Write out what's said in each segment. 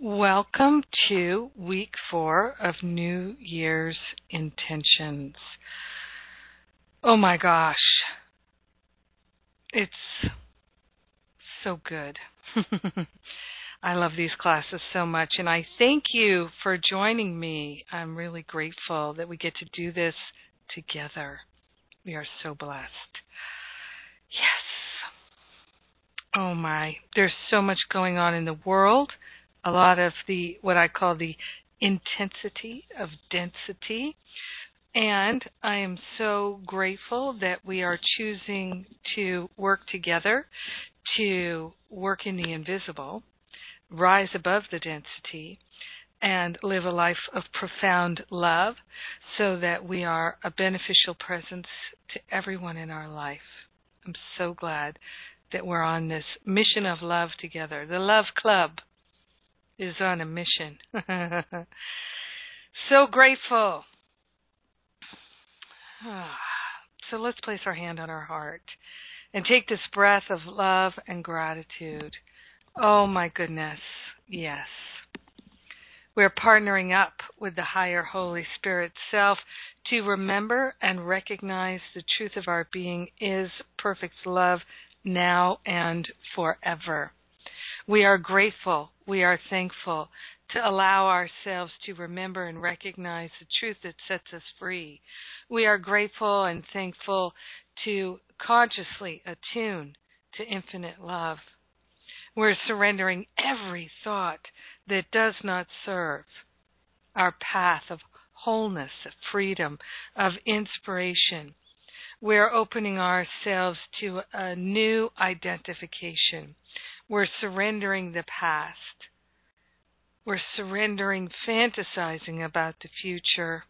Welcome to week four of New Year's intentions. Oh my gosh, it's so good. I love these classes so much, and I thank you for joining me. I'm really grateful that we get to do this together. We are so blessed. Yes. Oh my, there's so much going on in the world. A lot of the, what I call the intensity of density. And I am so grateful that we are choosing to work together to work in the invisible rise above the density and live a life of profound love so that we are a beneficial presence to everyone in our life. I'm so glad that we're on this mission of love together. The Love Club is on a mission. so grateful. So let's place our hand on our heart and take this breath of love and gratitude. Oh my goodness. Yes. We're partnering up with the higher Holy Spirit self to remember and recognize the truth of our being is perfect love now and forever. We are grateful, we are thankful to allow ourselves to remember and recognize the truth that sets us free. We are grateful and thankful to consciously attune to infinite love. We're surrendering every thought that does not serve our path of wholeness, of freedom, of inspiration. We're opening ourselves to a new identification. We're surrendering the past. We're surrendering fantasizing about the future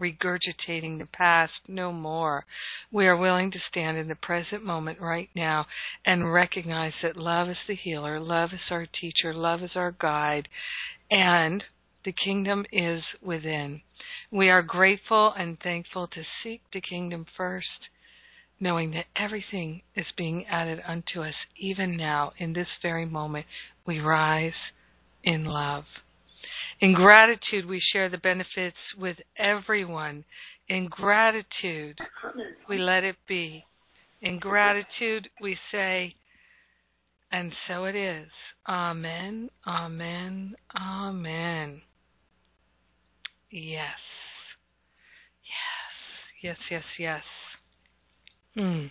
regurgitating the past no more. We are willing to stand in the present moment right now and recognize that love is the healer, love is our teacher, love is our guide, and the kingdom is within. We are grateful and thankful to seek the kingdom first, knowing that everything is being added unto us even now in this very moment. We rise in love. In gratitude, we share the benefits with everyone. In gratitude, we let it be. In gratitude, we say, and so it is. Amen, amen, amen. Yes. Yes, yes, yes, yes. Hmm.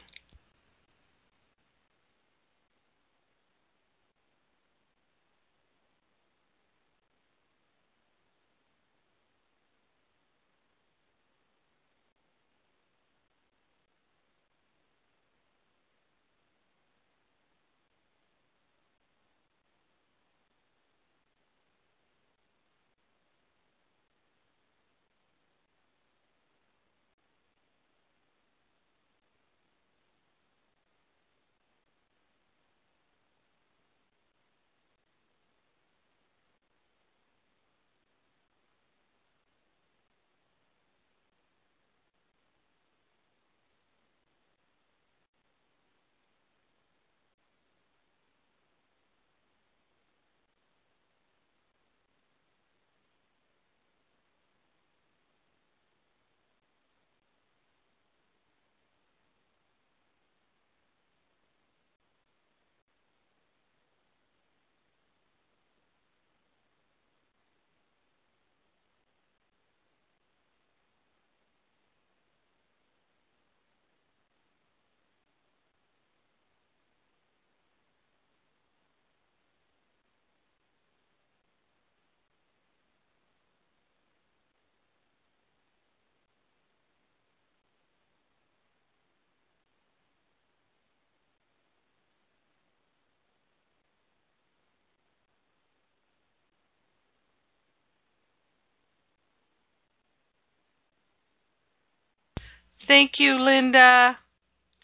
Thank you, Linda.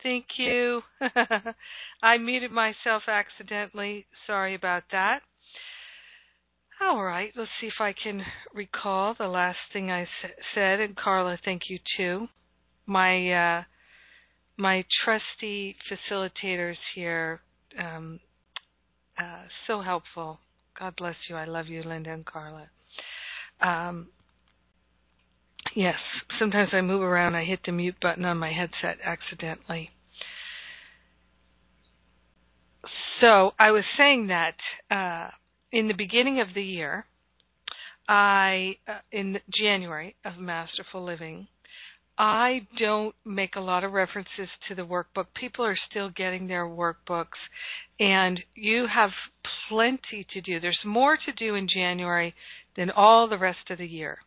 Thank you. I muted myself accidentally. Sorry about that. All right, let's see if I can recall the last thing I said. And Carla, thank you too. My uh, my trusty facilitators here, um, uh, so helpful. God bless you. I love you, Linda and Carla. Um, yes, sometimes I move around. I hit the mute button on my headset accidentally. So I was saying that uh, in the beginning of the year, I uh, in January of Masterful Living, I don't make a lot of references to the workbook. People are still getting their workbooks, and you have plenty to do. There's more to do in January than all the rest of the year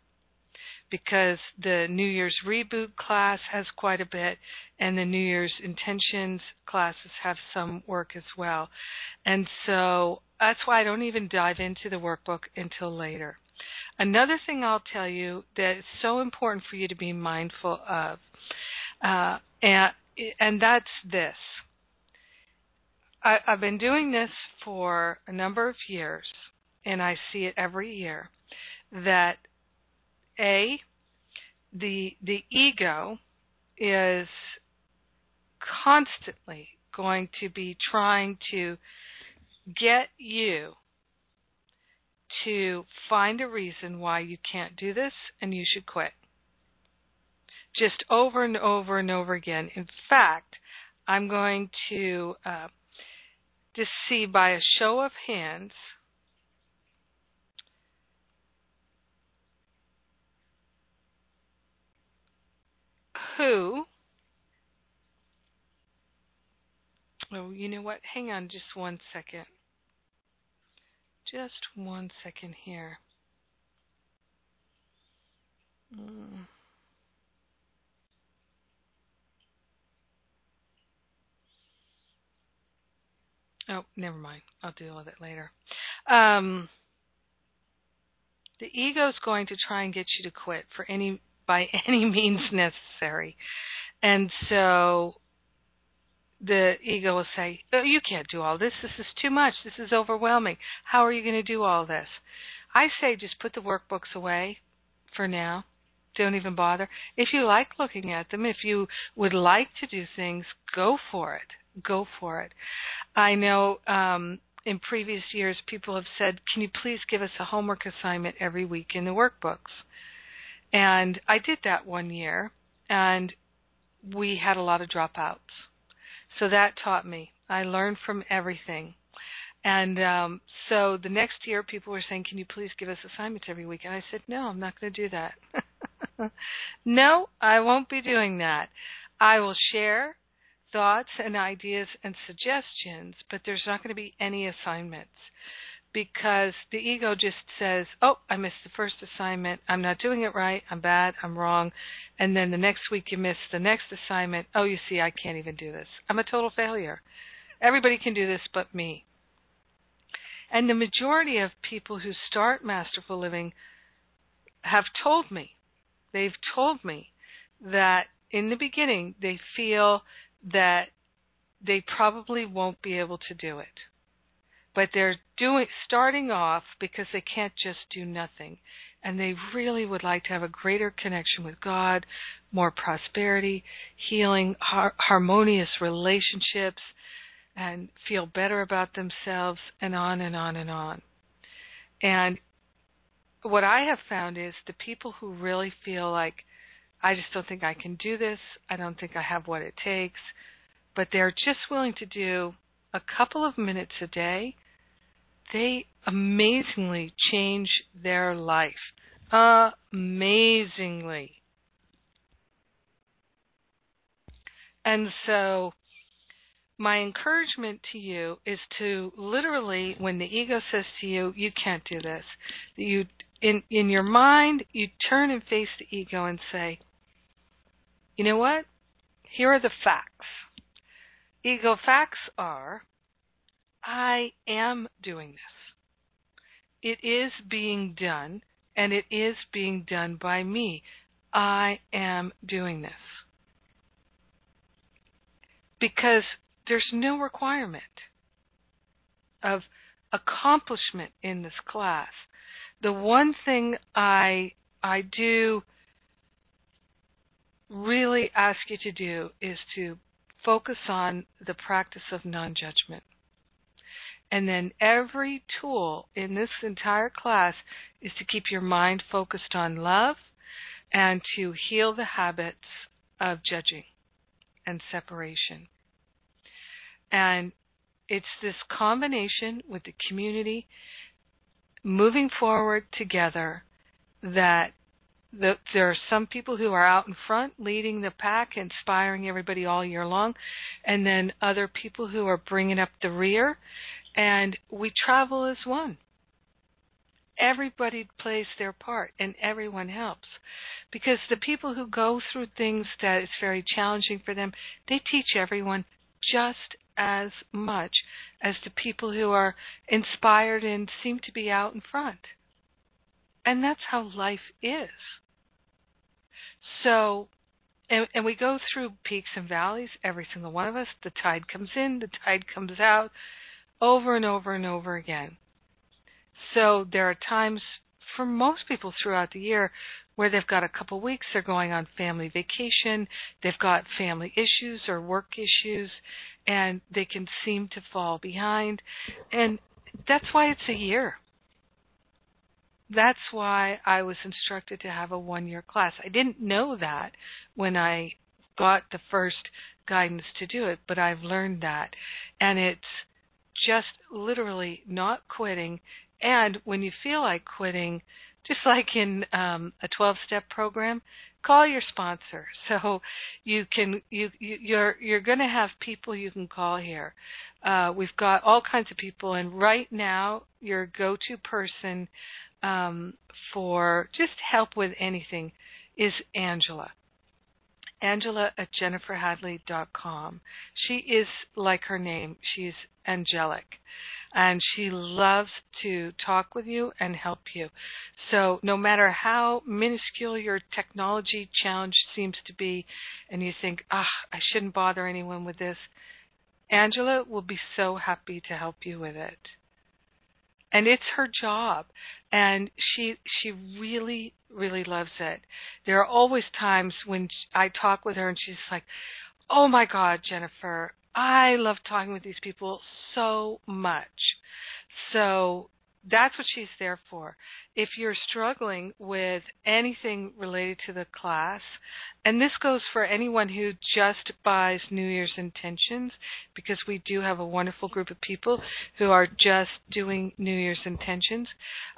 because the New Year's reboot class has quite a bit, and the New Year's intentions classes have some work as well. And so that's why I don't even dive into the workbook until later. Another thing I'll tell you that is so important for you to be mindful of, uh, and, and that's this. I, I've been doing this for a number of years, and I see it every year. That a the the ego is constantly going to be trying to get you to find a reason why you can't do this and you should quit. Just over and over and over again. In fact, I'm going to uh, just see by a show of hands who oh you know what hang on just one second just one second here. Mm. Oh, never mind. I'll deal with it later. Um, the ego is going to try and get you to quit for any by any means necessary, and so the ego will say, oh, "You can't do all this. This is too much. This is overwhelming. How are you going to do all this?" I say, just put the workbooks away for now. Don't even bother. If you like looking at them, if you would like to do things, go for it. Go for it. I know um, in previous years people have said, "Can you please give us a homework assignment every week in the workbooks?" And I did that one year, and we had a lot of dropouts so that taught me. I learned from everything. And um, so the next year, people were saying, "Can you please give us assignments every week?" And I said, "No, I'm not going to do that. no, I won't be doing that. I will share thoughts and ideas and suggestions, but there's not going to be any assignments because the ego just says, "Oh, I missed the first assignment. I'm not doing it right. I'm bad. I'm wrong." And then the next week you miss the next assignment. "Oh, you see, I can't even do this. I'm a total failure. Everybody can do this but me." And the majority of people who start masterful living have told me, they've told me that in the beginning they feel that they probably won't be able to do it but they're doing starting off because they can't just do nothing and they really would like to have a greater connection with God, more prosperity, healing, har- harmonious relationships and feel better about themselves and on and on and on. And what I have found is the people who really feel like I just don't think I can do this, I don't think I have what it takes, but they're just willing to do a couple of minutes a day they amazingly change their life. Amazingly. And so, my encouragement to you is to literally, when the ego says to you, "You can't do this," you in in your mind you turn and face the ego and say, "You know what? Here are the facts. Ego facts are I am doing this. It is being done, and it is being done by me. I am doing this. Because there's no requirement of accomplishment in this class. The one thing I I do really ask you to do is to focus on the practice of non-judgment And then every tool in this entire class is to keep your mind focused on love and to heal the habits of judging and separation. And it's this combination with the community moving forward together that the, there are some people who are out in front leading the pack, inspiring everybody all year long, and then other people who are bringing up the rear, and we travel as one. Everybody plays their part, and everyone helps, because the people who go through things that is very challenging for them, they teach everyone just as much as the people who are inspired and seem to be out in front. And that's how life is. So, and, and we go through peaks and valleys, every single one of us. The tide comes in, the tide comes out, over and over and over again. So there are times for most people throughout the year where they've got a couple weeks, they're going on family vacation, they've got family issues or work issues, and they can seem to fall behind. And that's why it's a year that's why I was instructed to have a one year class. I didn't know that when I got the first guidance to do it, but I've learned that. And it's just literally not quitting. And when you feel like quitting, just like in um, a 12 step program, call your sponsor. So you can you, you you're you're going to have people you can call here. Uh, we've got all kinds of people, and right now your go-to person um, for just help with anything is Angela. Angela at jenniferhadley.com. She is like her name. She's angelic. And she loves to talk with you and help you. So, no matter how minuscule your technology challenge seems to be, and you think, ah, I shouldn't bother anyone with this, Angela will be so happy to help you with it and it's her job. And she she really really loves it. There are always times when i talk with her and she's like oh my god jennifer i love talking with these people so much. So that's what she's there for. If you're struggling with anything related to the class, and this goes for anyone who just buys New Year's intentions, because we do have a wonderful group of people who are just doing New Year's intentions.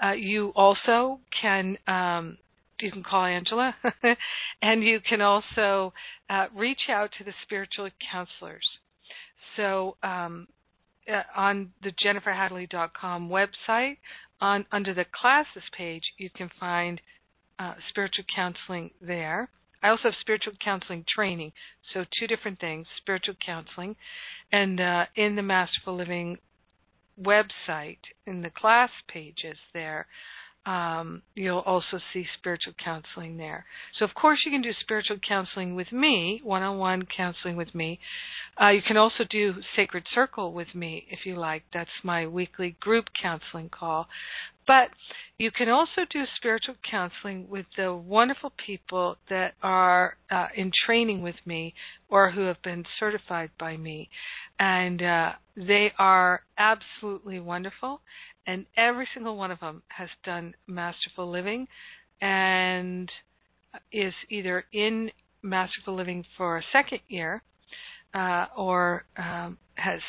Uh, you also can um, you can call Angela, and you can also uh, reach out to the spiritual counselors. So um, uh, on the jenniferhadley.com website, on under the classes page, you can find uh, spiritual counseling there. I also have spiritual counseling training, so two different things: spiritual counseling, and uh, in the Masterful Living website, in the class pages there, um, you'll also see spiritual counseling there. So, of course, you can do spiritual counseling with me, one on one counseling with me. Uh, you can also do Sacred Circle with me if you like. That's my weekly group counseling call. But you can also do spiritual counseling with the wonderful people that are uh, in training with me or who have been certified by me. And uh, they are absolutely wonderful and every single one of them has done masterful living and is either in masterful living for a second year uh, or um, has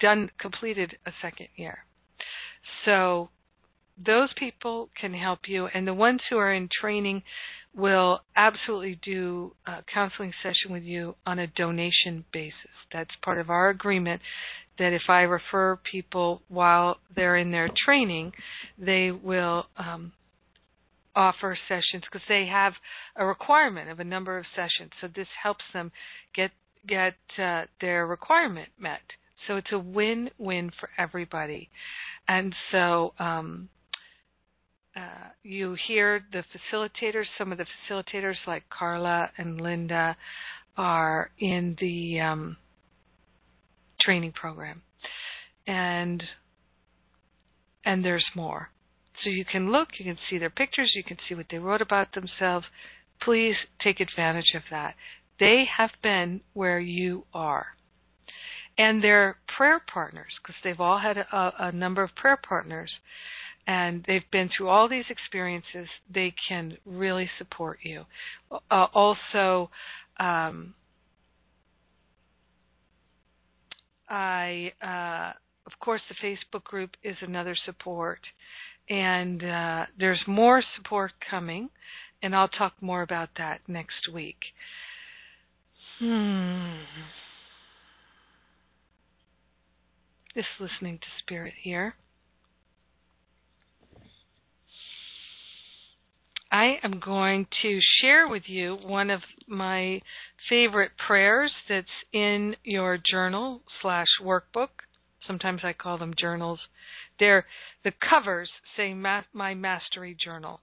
done completed a second year. So those people can help you, and the ones who are in training will absolutely do a counseling session with you on a donation basis. That's part of our agreement that if I refer people while they're in their training, they will um, offer sessions because they have a requirement of a number of sessions. So this helps them get get uh, their requirement met. So it's a win-win for everybody. And so um, uh, you hear the facilitators. Some of the facilitators, like Carla and Linda, are in the um, training program, and and there's more. So you can look, you can see their pictures, you can see what they wrote about themselves. Please take advantage of that. They have been where you are. and their prayer partners, because they've all had a, a number of prayer partners and they've been through all these experiences, they can really support you. Uh, also, um, I, uh, of course, the Facebook group is another support, and uh, there's more support coming, and I'll talk more about that next week. Hmm. Just listening to Spirit here. I am going to share with you one of my favorite prayers that's in your journal slash workbook. Sometimes I call them journals. They're the covers say ma- my mastery journal,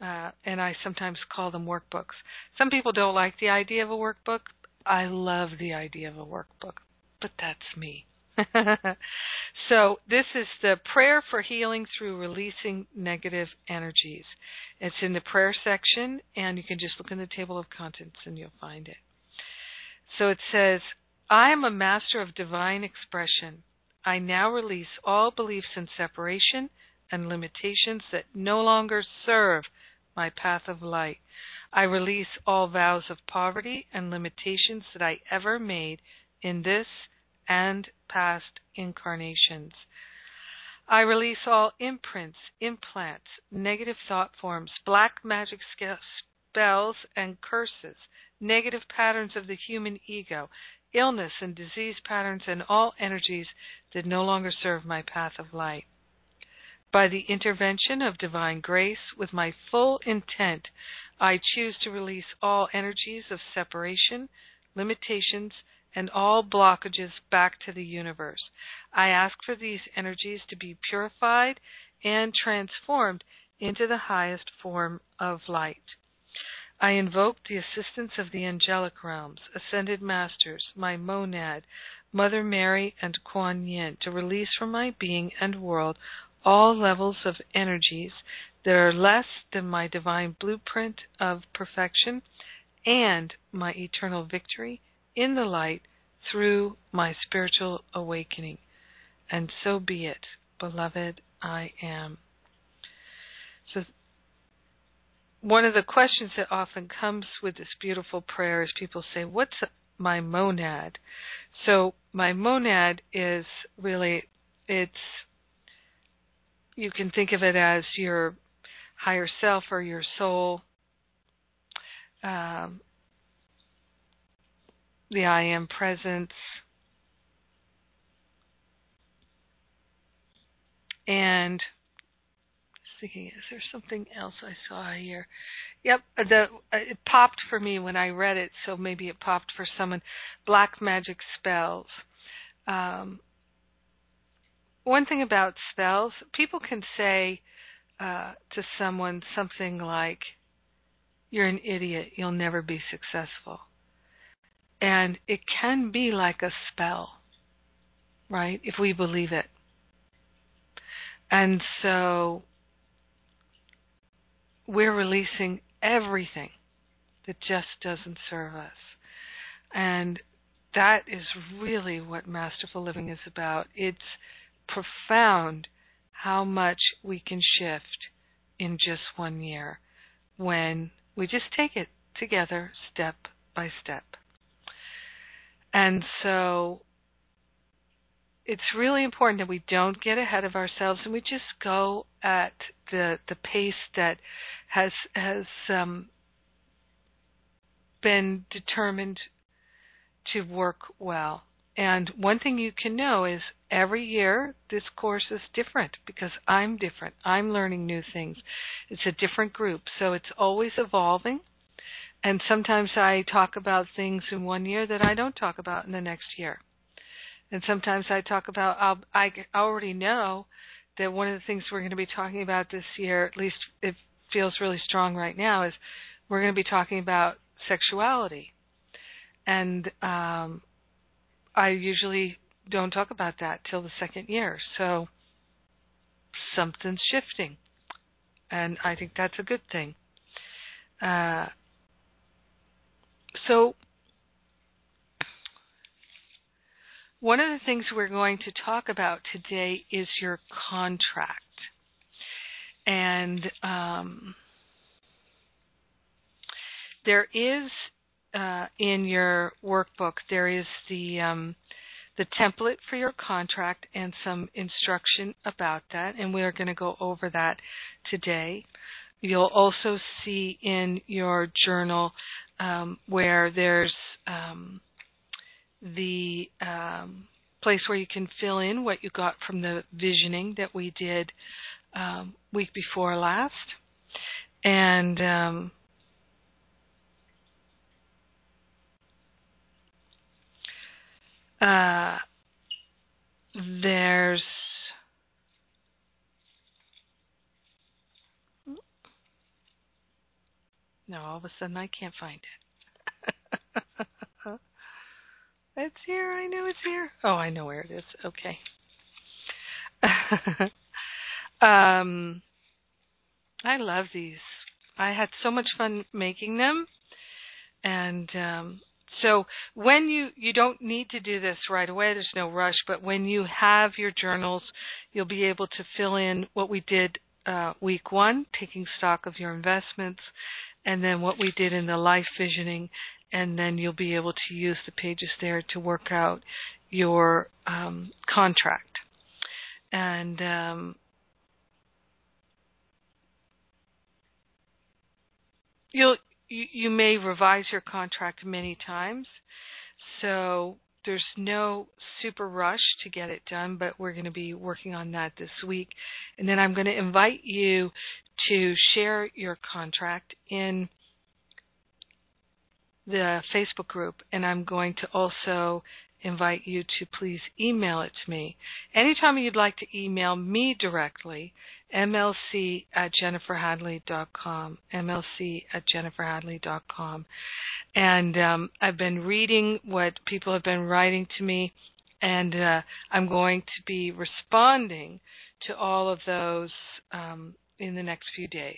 uh, and I sometimes call them workbooks. Some people don't like the idea of a workbook. I love the idea of a workbook, but that's me. so, this is the prayer for healing through releasing negative energies. It's in the prayer section, and you can just look in the table of contents and you'll find it. So it says, I am a master of divine expression. I now release all beliefs in separation and limitations that no longer serve my path of light. I release all vows of poverty and limitations that I ever made in this and past incarnations. I release all imprints, implants, negative thought forms, black magic spells and curses, negative patterns of the human ego, illness and disease patterns, and all energies that no longer serve my path of light. By the intervention of divine grace, with my full intent, I choose to release all energies of separation, limitations, and all blockages back to the universe. I ask for these energies to be purified and transformed into the highest form of light. I invoke the assistance of the angelic realms, ascended masters, my monad, Mother Mary, and Kuan Yin to release from my being and world all levels of energies that are less than my divine blueprint of perfection and my eternal victory in the light through my spiritual awakening. And so be it, beloved, I am. So, one of the questions that often comes with this beautiful prayer is people say, What's my monad? So, my monad is really, it's, you can think of it as your higher self or your soul. Um, the I am presence. And thinking, is there something else I saw here? Yep, the uh, it popped for me when I read it, so maybe it popped for someone. Black magic spells. Um, one thing about spells, people can say uh, to someone something like, "You're an idiot. You'll never be successful." And it can be like a spell, right? If we believe it. And so we're releasing everything that just doesn't serve us. And that is really what masterful living is about. It's profound how much we can shift in just one year when we just take it together step by step. And so it's really important that we don't get ahead of ourselves and we just go at the the pace that has has um, been determined to work well. And one thing you can know is every year this course is different because I'm different. I'm learning new things. It's a different group, so it's always evolving and sometimes I talk about things in one year that I don't talk about in the next year. And sometimes I talk about, I'll, I already know that one of the things we're going to be talking about this year, at least it feels really strong right now, is we're going to be talking about sexuality. And um, I usually don't talk about that till the second year. So something's shifting. And I think that's a good thing. Uh, so one of the things we're going to talk about today is your contract. And um, there is uh, in your workbook there is the um, the template for your contract and some instruction about that, and we are going to go over that today. You'll also see in your journal um, where there's um, the um, place where you can fill in what you got from the visioning that we did um, week before last, and um, uh, there's no, all of a sudden I can't find it. it's here. I know it's here. Oh, I know where it is. Okay. um, I love these. I had so much fun making them, and um, so when you you don't need to do this right away there's no rush but when you have your journals you'll be able to fill in what we did uh, week one taking stock of your investments and then what we did in the life visioning and then you'll be able to use the pages there to work out your um, contract. And um, you'll you, you may revise your contract many times, so there's no super rush to get it done, but we're going to be working on that this week. And then I'm going to invite you to share your contract in the Facebook group, and I'm going to also invite you to please email it to me. Anytime you'd like to email me directly, mlc at jenniferhadley.com, mlc at jenniferhadley.com. And um, I've been reading what people have been writing to me, and uh, I'm going to be responding to all of those um, in the next few days.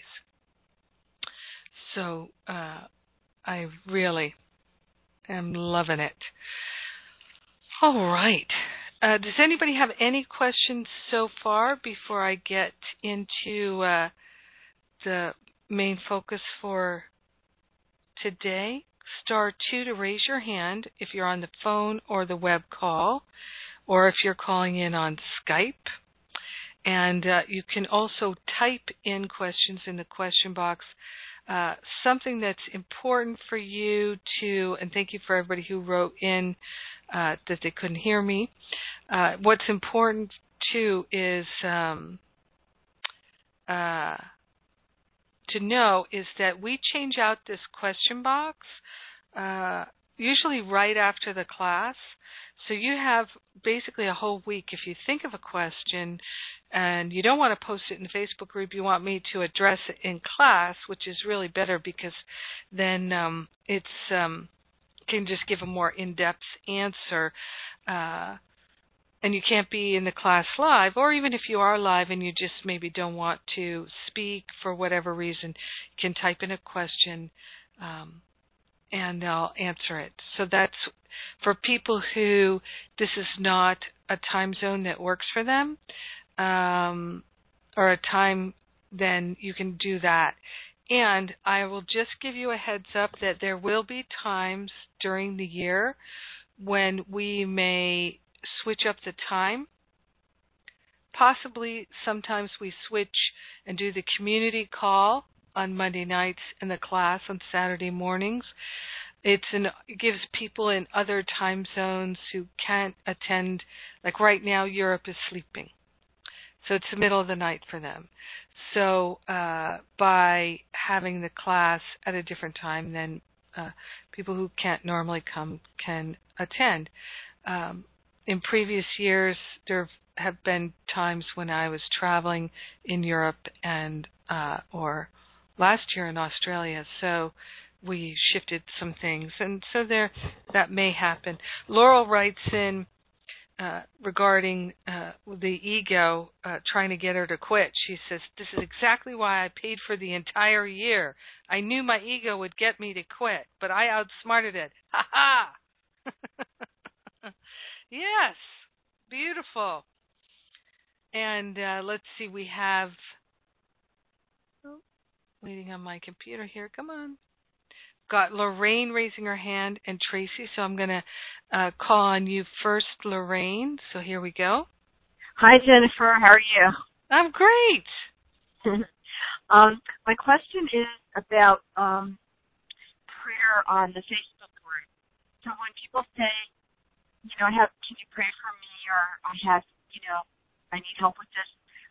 So uh, I really am loving it. All right. Uh, does anybody have any questions so far before I get into uh, the main focus for today? Star 2 to raise your hand if you're on the phone or the web call, or if you're calling in on Skype. And uh, you can also type in questions in the question box. Uh, something that's important for you to, and thank you for everybody who wrote in uh, that they couldn't hear me. Uh, what's important too is um, uh, to know is that we change out this question box uh, usually right after the class. So you have basically a whole week. If you think of a question and you don't want to post it in the Facebook group, you want me to address it in class, which is really better because then um, it's um, can just give a more in-depth answer. Uh, and you can't be in the class live, or even if you are live and you just maybe don't want to speak for whatever reason, you can type in a question um, and I'll answer it. So that's for people who this is not a time zone that works for them, um, or a time, then you can do that. And I will just give you a heads up that there will be times during the year when we may switch up the time. Possibly sometimes we switch and do the community call on Monday nights and the class on Saturday mornings. It's an, it gives people in other time zones who can't attend, like right now, Europe is sleeping. So it's the middle of the night for them. So uh, by having the class at a different time, then uh, people who can't normally come can attend. Um, in previous years, there have been times when I was traveling in Europe and uh, or last year in Australia, so we shifted some things, and so there that may happen. Laurel writes in uh, regarding uh, the ego uh, trying to get her to quit. She says, This is exactly why I paid for the entire year. I knew my ego would get me to quit, but I outsmarted it. Ha ha! Yes. Beautiful. And uh, let's see, we have. Oh, waiting on my computer here. Come on. Got Lorraine raising her hand and Tracy, so I'm going to uh, call on you first, Lorraine. So here we go. Hi, Jennifer. How are you? I'm great. um, my question is about um, prayer on the Facebook group. So when people say, you know, I have, can you pray for me, or I have, you know, I need help with this.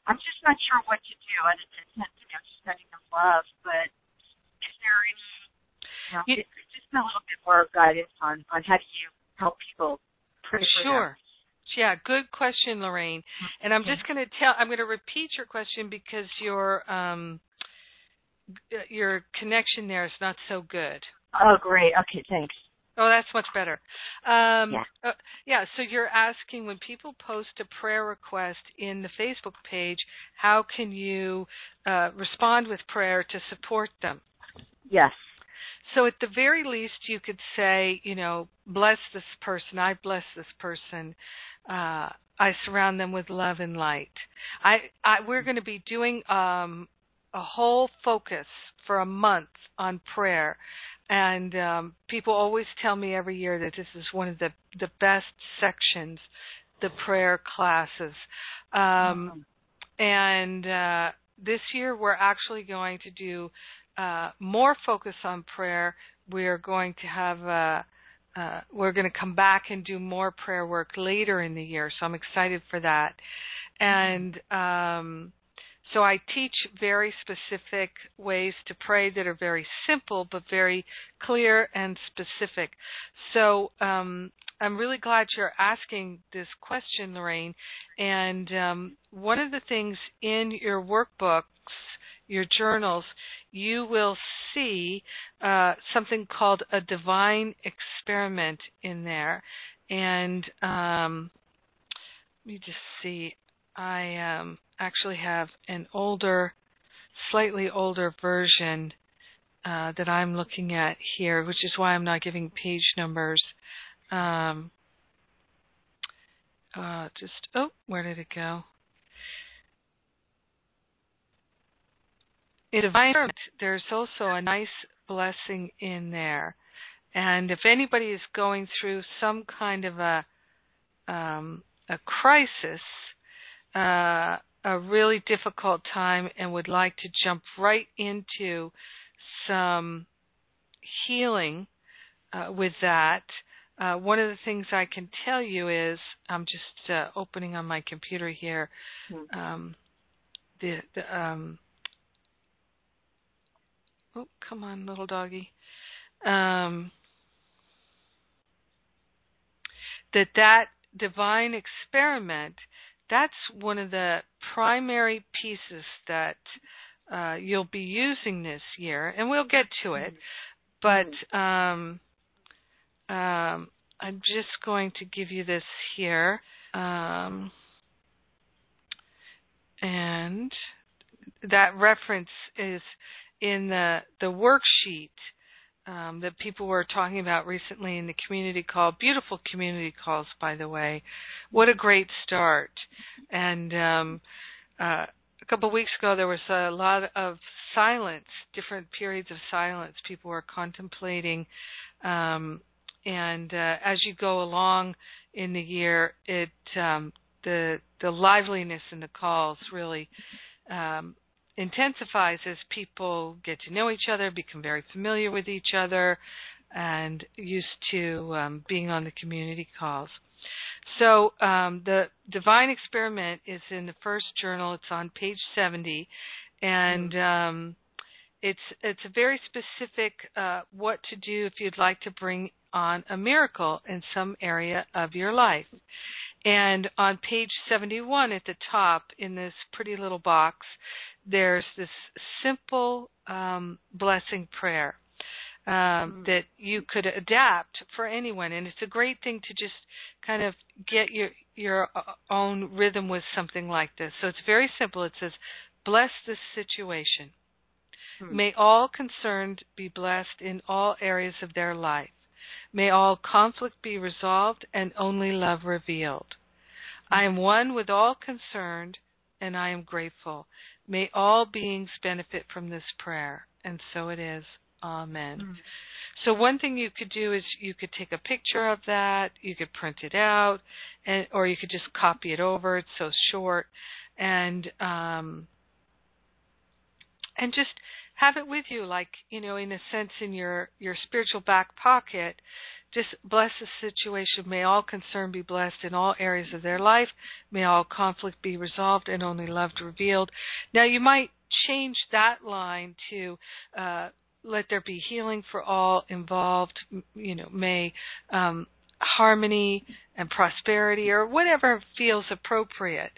I'm just not sure what to do. And it's, you know, just sending them love, but is there any, you know, you, just a little bit more guidance on on how do you help people pray for Sure. Them. Yeah, good question, Lorraine. And I'm just going to tell, I'm going to repeat your question because your um, your connection there is not so good. Oh, great. Okay, thanks. Oh, that's much better. Um, yeah. Uh, yeah. So you're asking when people post a prayer request in the Facebook page, how can you uh, respond with prayer to support them? Yes. So at the very least, you could say, you know, bless this person. I bless this person. Uh, I surround them with love and light. I, I we're going to be doing um, a whole focus for a month on prayer and um, people always tell me every year that this is one of the the best sections, the prayer classes. Um, mm-hmm. And uh, this year we're actually going to do uh, more focus on prayer. We're going to have uh, uh, we're going to come back and do more prayer work later in the year, so I'm excited for that. And um, so I teach very specific ways to pray that are very simple but very clear and specific. So um, I'm really glad you're asking this question, Lorraine. And um, one of the things in your workbooks, your journals, you will see uh, something called a divine experiment in there. And um, let me just see. I um, actually have an older, slightly older version uh, that I'm looking at here, which is why I'm not giving page numbers. Um, uh, just oh, where did it go? In divine there's also a nice blessing in there, and if anybody is going through some kind of a um, a crisis, uh, a really difficult time and would like to jump right into some healing uh, with that, uh, one of the things I can tell you is I'm just uh, opening on my computer here. Mm-hmm. Um, the, the um, oh come on little doggy. Um, that that divine experiment that's one of the primary pieces that uh, you'll be using this year, and we'll get to it. Mm-hmm. But um, um, I'm just going to give you this here, um, and that reference is in the the worksheet um, that people were talking about recently in the community call. Beautiful community calls, by the way. What a great start! And um, uh, a couple of weeks ago, there was a lot of silence, different periods of silence. People were contemplating, um, and uh, as you go along in the year, it um, the the liveliness in the calls really um, intensifies as people get to know each other, become very familiar with each other, and used to um, being on the community calls. So um, the Divine Experiment is in the first journal. It's on page 70, and mm-hmm. um, it's it's a very specific uh, what to do if you'd like to bring on a miracle in some area of your life. And on page 71 at the top, in this pretty little box, there's this simple um, blessing prayer um, mm-hmm. that you could adapt for anyone, and it's a great thing to just kind of get your your uh, own rhythm with something like this. So it's very simple. It says, "Bless this situation. Mm-hmm. May all concerned be blessed in all areas of their life. May all conflict be resolved and only love revealed. I am one with all concerned and I am grateful. May all beings benefit from this prayer. And so it is. Amen. Mm. So one thing you could do is you could take a picture of that, you could print it out, and or you could just copy it over. It's so short, and um, and just have it with you, like you know, in a sense, in your your spiritual back pocket. Just bless the situation. May all concern be blessed in all areas of their life. May all conflict be resolved and only love revealed. Now you might change that line to uh, let there be healing for all involved. You know, may um, harmony and prosperity or whatever feels appropriate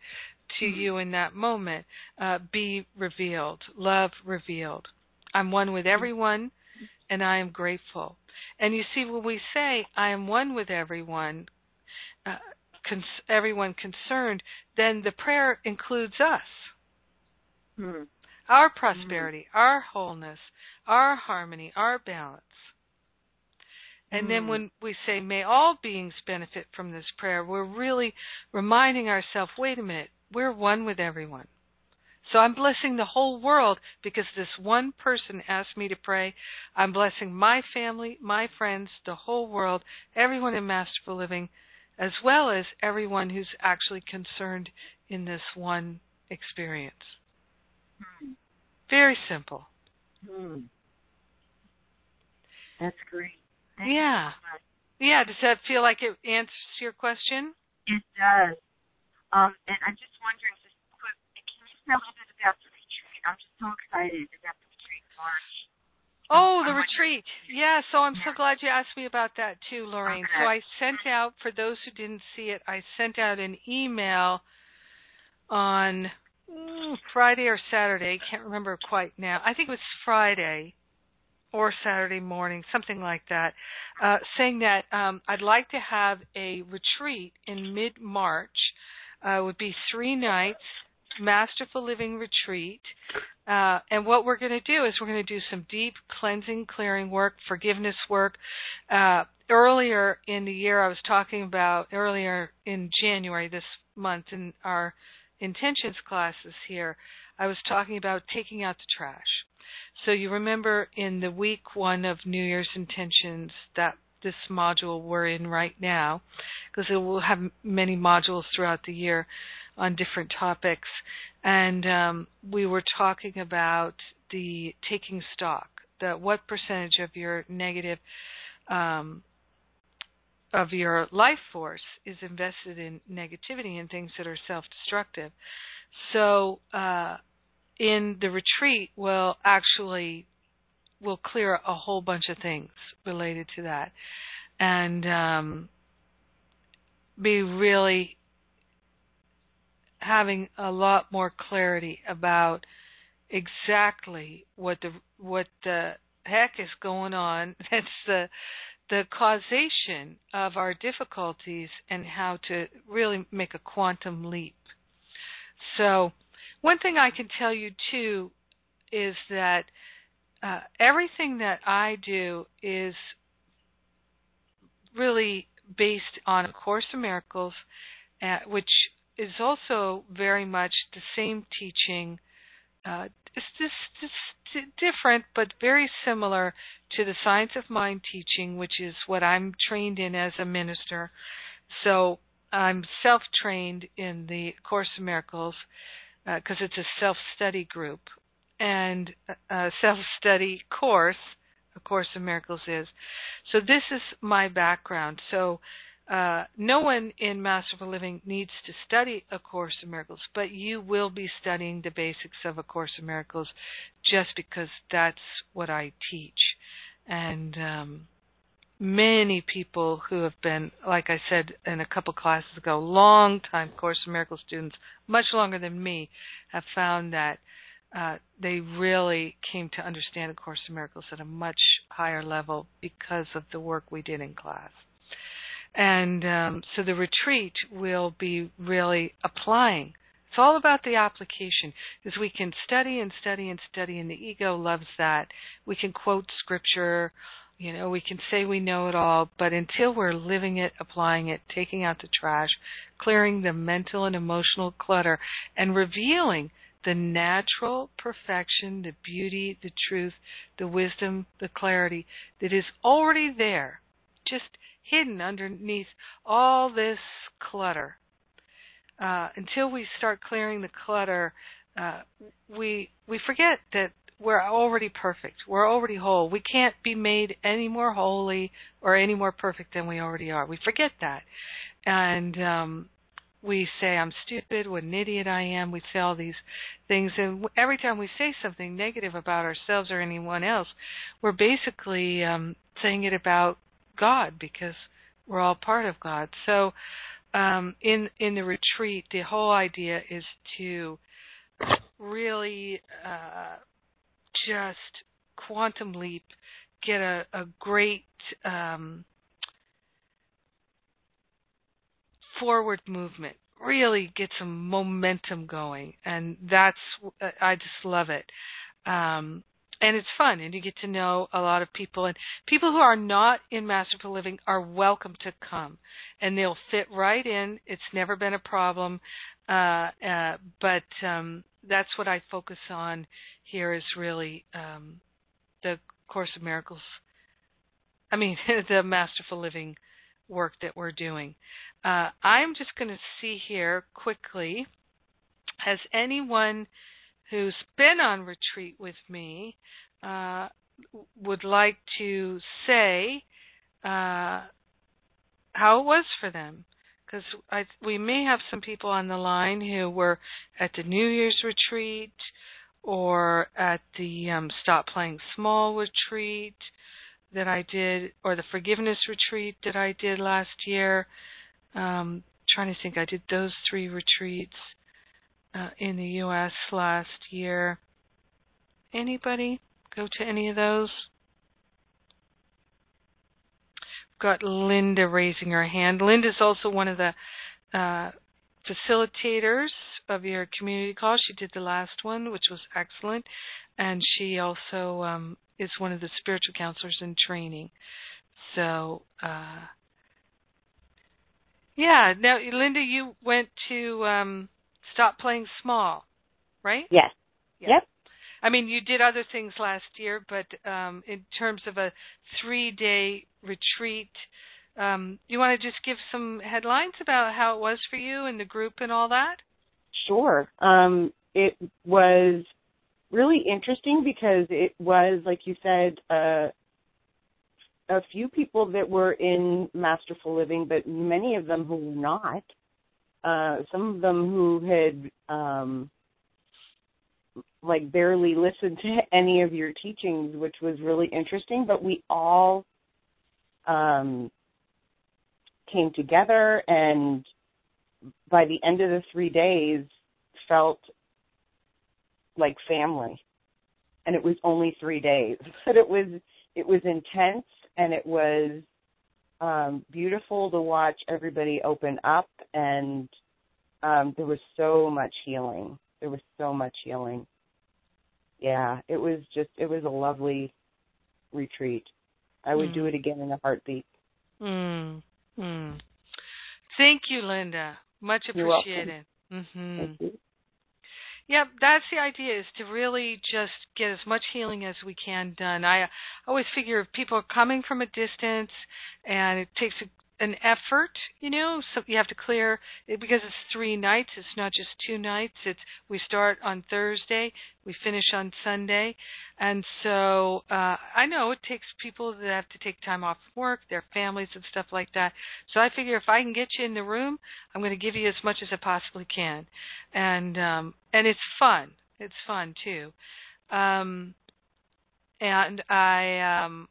to mm-hmm. you in that moment uh, be revealed, love revealed. I'm one with everyone and I am grateful. And you see, when we say, I am one with everyone, uh, cons- everyone concerned, then the prayer includes us. Mm-hmm. Our prosperity, mm-hmm. our wholeness, our harmony, our balance. And then when we say, may all beings benefit from this prayer, we're really reminding ourselves, wait a minute, we're one with everyone. So I'm blessing the whole world because this one person asked me to pray. I'm blessing my family, my friends, the whole world, everyone in Masterful Living, as well as everyone who's actually concerned in this one experience. Very simple. Mm. That's great. Thank yeah. Yeah. Does that feel like it answers your question? It does. Um, and I'm just wondering, can tell me a bit about the retreat? I'm just so excited about the retreat in March. Oh, the retreat. Yeah, so I'm so glad you asked me about that too, Lorraine. Okay. So I sent out, for those who didn't see it, I sent out an email on Friday or Saturday. Can't remember quite now. I think it was Friday or Saturday morning, something like that, uh, saying that um, I'd like to have a retreat in mid March. Uh, it would be three nights, masterful living retreat. Uh, and what we're going to do is we're going to do some deep cleansing, clearing work, forgiveness work. Uh, earlier in the year, I was talking about earlier in January this month in our intentions classes here. I was talking about taking out the trash. So you remember in the week one of New Year's intentions that this module we're in right now, because it will have many modules throughout the year on different topics, and um, we were talking about the taking stock, that what percentage of your negative um, of your life force is invested in negativity and things that are self-destructive. So uh, in the retreat we'll actually will clear a whole bunch of things related to that. And um, be really having a lot more clarity about exactly what the what the heck is going on. That's the the causation of our difficulties and how to really make a quantum leap. So one thing I can tell you too is that uh, everything that I do is really based on A Course in Miracles, uh, which is also very much the same teaching. Uh, it's just, just different, but very similar to the Science of Mind teaching, which is what I'm trained in as a minister. So I'm self-trained in the Course in Miracles because uh, it's a self-study group and a self-study course. A Course in Miracles is. So this is my background. So uh, no one in Masterful Living needs to study A Course in Miracles, but you will be studying the basics of A Course in Miracles just because that's what I teach. And um, many people who have been, like I said in a couple classes ago, long time Course in Miracles students, much longer than me, have found that uh, they really came to understand A Course in Miracles at a much higher level because of the work we did in class. And um, so the retreat will be really applying. It's all about the application because we can study and study and study, and the ego loves that. We can quote scripture You know, we can say we know it all, but until we're living it, applying it, taking out the trash, clearing the mental and emotional clutter, and revealing the natural perfection, the beauty, the truth, the wisdom, the clarity that is already there, just hidden underneath all this clutter. Uh, until we start clearing the clutter, uh, we we forget that we're already perfect. We're already whole. We can't be made any more holy or any more perfect than we already are. We forget that, and um, we say I'm stupid, what an idiot I am. We say all these things, and every time we say something negative about ourselves or anyone else, we're basically um, saying it about God because we're all part of God. So, um, in in the retreat, the whole idea is to really uh, just quantum leap, get a, a great um, forward movement, really get some momentum going, and that's I just love it. Um, and it's fun, and you get to know a lot of people, and people who are not in Masterful Living are welcome to come, and they'll fit right in. It's never been a problem, uh, uh, but um, that's what I focus on here is really um, the Course of Miracles. I mean, the Masterful Living work that we're doing. Uh, I'm just going to see here quickly. Has anyone who's been on retreat with me uh, would like to say uh, how it was for them? Because we may have some people on the line who were at the New Year's retreat or at the um, Stop Playing Small retreat that I did, or the Forgiveness retreat that I did last year. Um, trying to think, I did those three retreats uh, in the U.S. last year. Anybody go to any of those? Got Linda raising her hand. Linda's also one of the uh, facilitators of your community call. She did the last one, which was excellent, and she also um, is one of the spiritual counselors in training. So, uh, yeah. Now, Linda, you went to um, stop playing small, right? Yes. Yeah. Yep. I mean, you did other things last year, but um, in terms of a three-day retreat, um, you want to just give some headlines about how it was for you and the group and all that? Sure. Um, it was really interesting because it was, like you said, uh, a few people that were in masterful living, but many of them who were not. Uh, some of them who had um, like barely listened to any of your teachings, which was really interesting. But we all um, came together, and by the end of the three days, felt like family. And it was only three days, but it was it was intense, and it was um, beautiful to watch everybody open up, and um, there was so much healing. There was so much healing. Yeah, it was just it was a lovely retreat. I would mm. do it again in a heartbeat. Mm. Mm. Thank you, Linda. Much appreciated. Mm-hmm. Yep, that's the idea is to really just get as much healing as we can done. I always figure if people are coming from a distance and it takes a an effort, you know. So you have to clear because it's three nights. It's not just two nights. It's we start on Thursday, we finish on Sunday, and so uh, I know it takes people that have to take time off work, their families and stuff like that. So I figure if I can get you in the room, I'm going to give you as much as I possibly can, and um, and it's fun. It's fun too. Um, and I um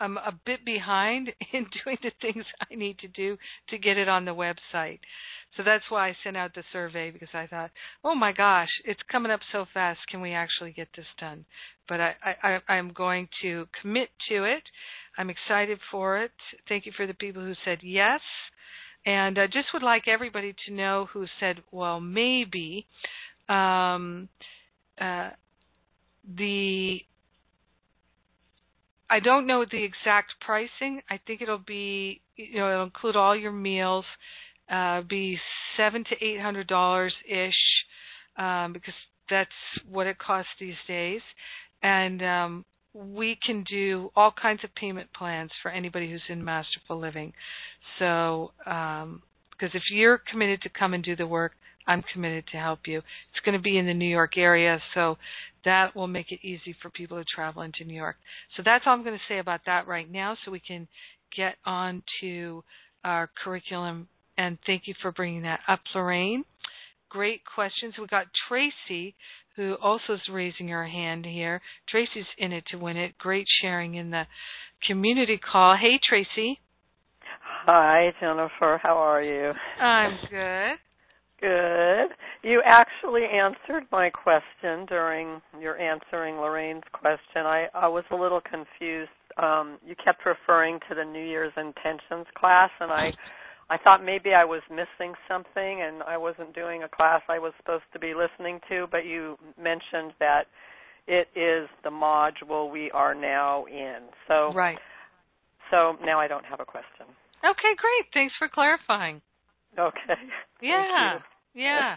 I'm a bit behind in doing the things I need to do to get it on the website. So that's why I sent out the survey because I thought, oh my gosh, it's coming up so fast. Can we actually get this done? But I, I, I'm going to commit to it. I'm excited for it. Thank you for the people who said yes. And I just would like everybody to know who said, well, maybe. Um, uh, the I don't know the exact pricing. I think it'll be you know it'll include all your meals. Uh, be seven to eight hundred dollars ish um, because that's what it costs these days, and um, we can do all kinds of payment plans for anybody who's in masterful living. So, um, because if you're committed to come and do the work, I'm committed to help you. It's going to be in the New York area, so that will make it easy for people to travel into New York. So that's all I'm going to say about that right now, so we can get on to our curriculum. And thank you for bringing that up, Lorraine. Great questions. We got Tracy, who also is raising her hand here. Tracy's in it to win it. Great sharing in the community call. Hey, Tracy. Hi, Jennifer. How are you? I'm good. Good. You actually answered my question during your answering Lorraine's question. I, I was a little confused. Um, you kept referring to the New Year's intentions class, and I I thought maybe I was missing something and I wasn't doing a class I was supposed to be listening to, but you mentioned that it is the module we are now in. So Right. So now I don't have a question. Okay, great. Thanks for clarifying. Okay. Yeah. Yeah.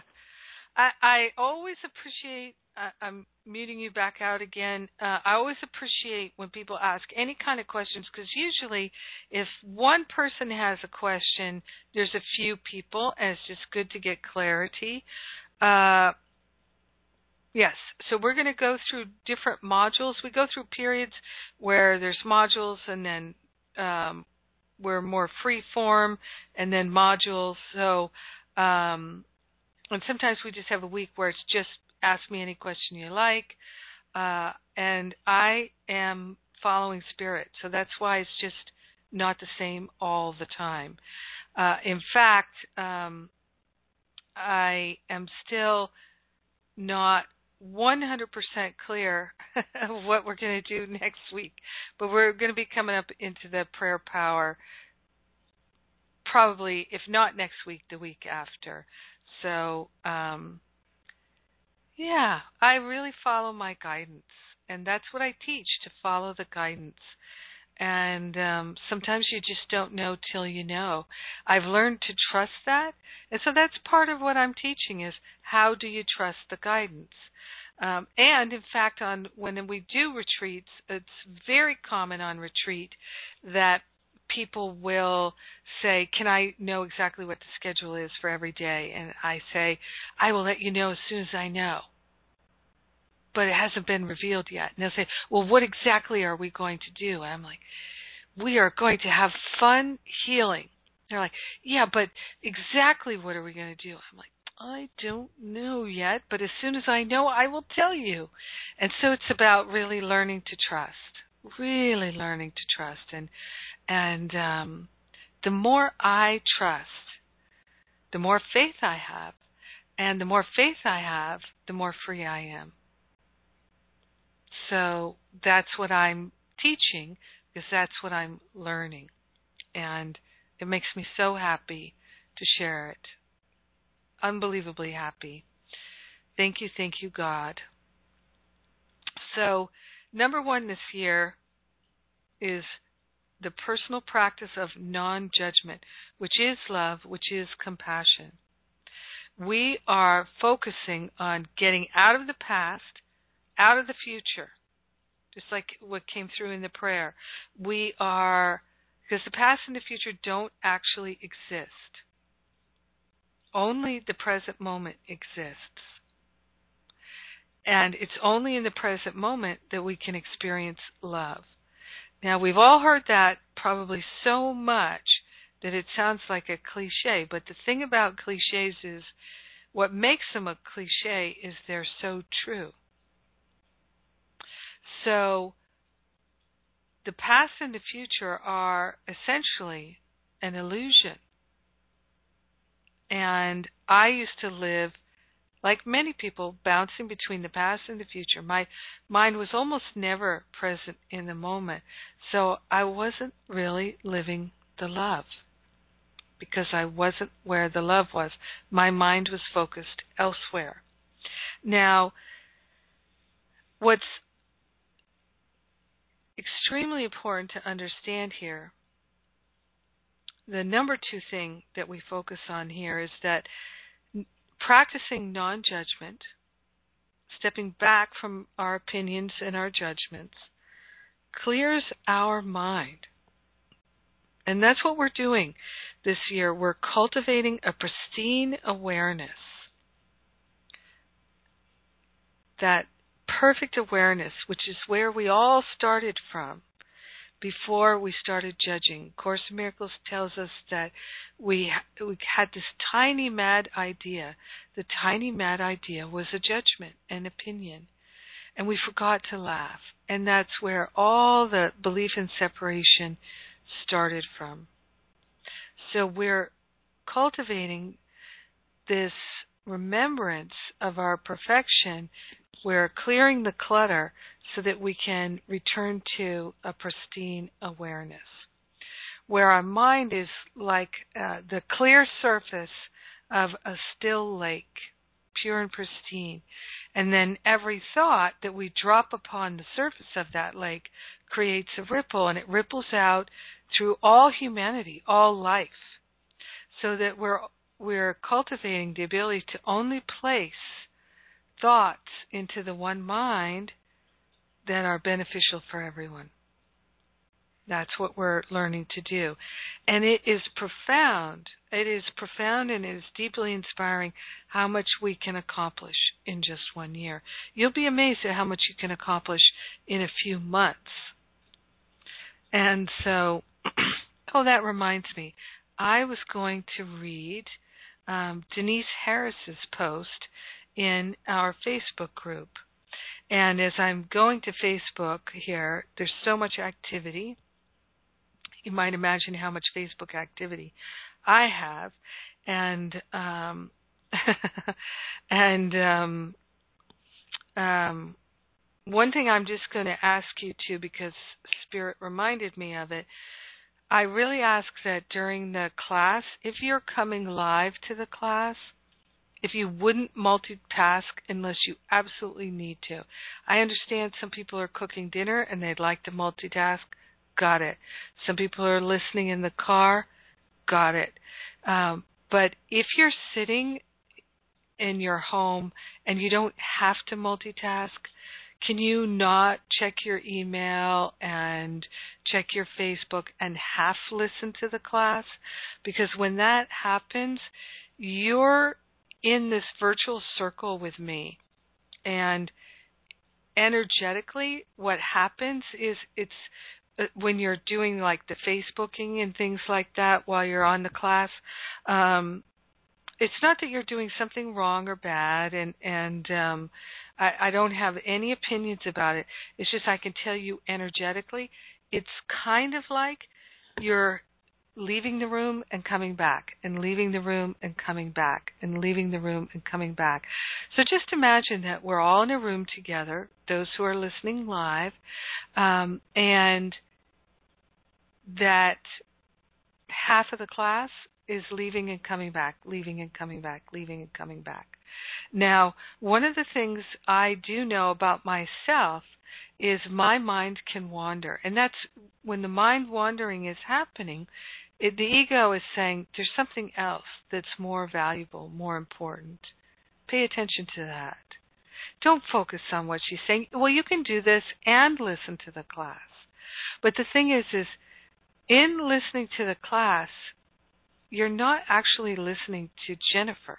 I I always appreciate uh, I'm muting you back out again. Uh, I always appreciate when people ask any kind of questions because usually, if one person has a question, there's a few people, and it's just good to get clarity. Uh, yes, so we're going to go through different modules. We go through periods where there's modules, and then um, we're more free form, and then modules. So, um, and sometimes we just have a week where it's just ask me any question you like. Uh, and I am following spirit, so that's why it's just not the same all the time. Uh, in fact, um, I am still not 100% clear of what we're going to do next week, but we're going to be coming up into the prayer power probably, if not next week, the week after. So, um, yeah, I really follow my guidance, and that's what I teach to follow the guidance. And um, sometimes you just don't know till you know. I've learned to trust that, and so that's part of what I'm teaching is how do you trust the guidance. Um, and in fact, on when we do retreats, it's very common on retreat that people will say, Can I know exactly what the schedule is for every day? And I say, I will let you know as soon as I know. But it hasn't been revealed yet. And they'll say, Well, what exactly are we going to do? And I'm like, We are going to have fun healing. They're like, Yeah, but exactly what are we going to do? I'm like, I don't know yet, but as soon as I know, I will tell you. And so it's about really learning to trust, really learning to trust. And and um, the more I trust, the more faith I have. And the more faith I have, the more free I am. So that's what I'm teaching because that's what I'm learning. And it makes me so happy to share it. Unbelievably happy. Thank you, thank you, God. So, number one this year is the personal practice of non judgment, which is love, which is compassion. We are focusing on getting out of the past, out of the future, just like what came through in the prayer. We are, because the past and the future don't actually exist, only the present moment exists. And it's only in the present moment that we can experience love. Now, we've all heard that probably so much that it sounds like a cliche, but the thing about cliches is what makes them a cliche is they're so true. So, the past and the future are essentially an illusion. And I used to live like many people, bouncing between the past and the future. My mind was almost never present in the moment. So I wasn't really living the love because I wasn't where the love was. My mind was focused elsewhere. Now, what's extremely important to understand here the number two thing that we focus on here is that practicing non judgment, stepping back from our opinions and our judgments, clears our mind. And that's what we're doing this year. We're cultivating a pristine awareness. That perfect awareness, which is where we all started from before we started judging. Course in Miracles tells us that we we had this tiny mad idea. The tiny mad idea was a judgment, an opinion, and we forgot to laugh. And that's where all the belief in separation started from. So we're cultivating this remembrance of our perfection we're clearing the clutter so that we can return to a pristine awareness. Where our mind is like uh, the clear surface of a still lake, pure and pristine. And then every thought that we drop upon the surface of that lake creates a ripple and it ripples out through all humanity, all life. So that we're we're cultivating the ability to only place thoughts into the one mind that are beneficial for everyone. That's what we're learning to do. And it is profound. It is profound and it is deeply inspiring how much we can accomplish in just one year. You'll be amazed at how much you can accomplish in a few months. And so, oh, that reminds me. I was going to read um, Denise Harris's post in our Facebook group. And as I'm going to Facebook here, there's so much activity. You might imagine how much Facebook activity I have, and um, and um, um, one thing I'm just going to ask you to, because Spirit reminded me of it. I really ask that during the class, if you're coming live to the class, if you wouldn't multitask unless you absolutely need to. I understand some people are cooking dinner and they'd like to multitask. Got it. Some people are listening in the car. Got it. Um, but if you're sitting in your home and you don't have to multitask, can you not check your email and check your Facebook and half listen to the class? Because when that happens, you're in this virtual circle with me. And energetically, what happens is it's uh, when you're doing like the Facebooking and things like that while you're on the class, um, it's not that you're doing something wrong or bad, and and um, I, I don't have any opinions about it. It's just I can tell you energetically, it's kind of like you're leaving the room and coming back and leaving the room and coming back and leaving the room and coming back. So just imagine that we're all in a room together, those who are listening live, um, and that half of the class is leaving and coming back, leaving and coming back, leaving and coming back. Now, one of the things I do know about myself is my mind can wander. And that's when the mind wandering is happening, it, the ego is saying there's something else that's more valuable, more important. Pay attention to that. Don't focus on what she's saying. Well, you can do this and listen to the class. But the thing is, is in listening to the class, you're not actually listening to Jennifer.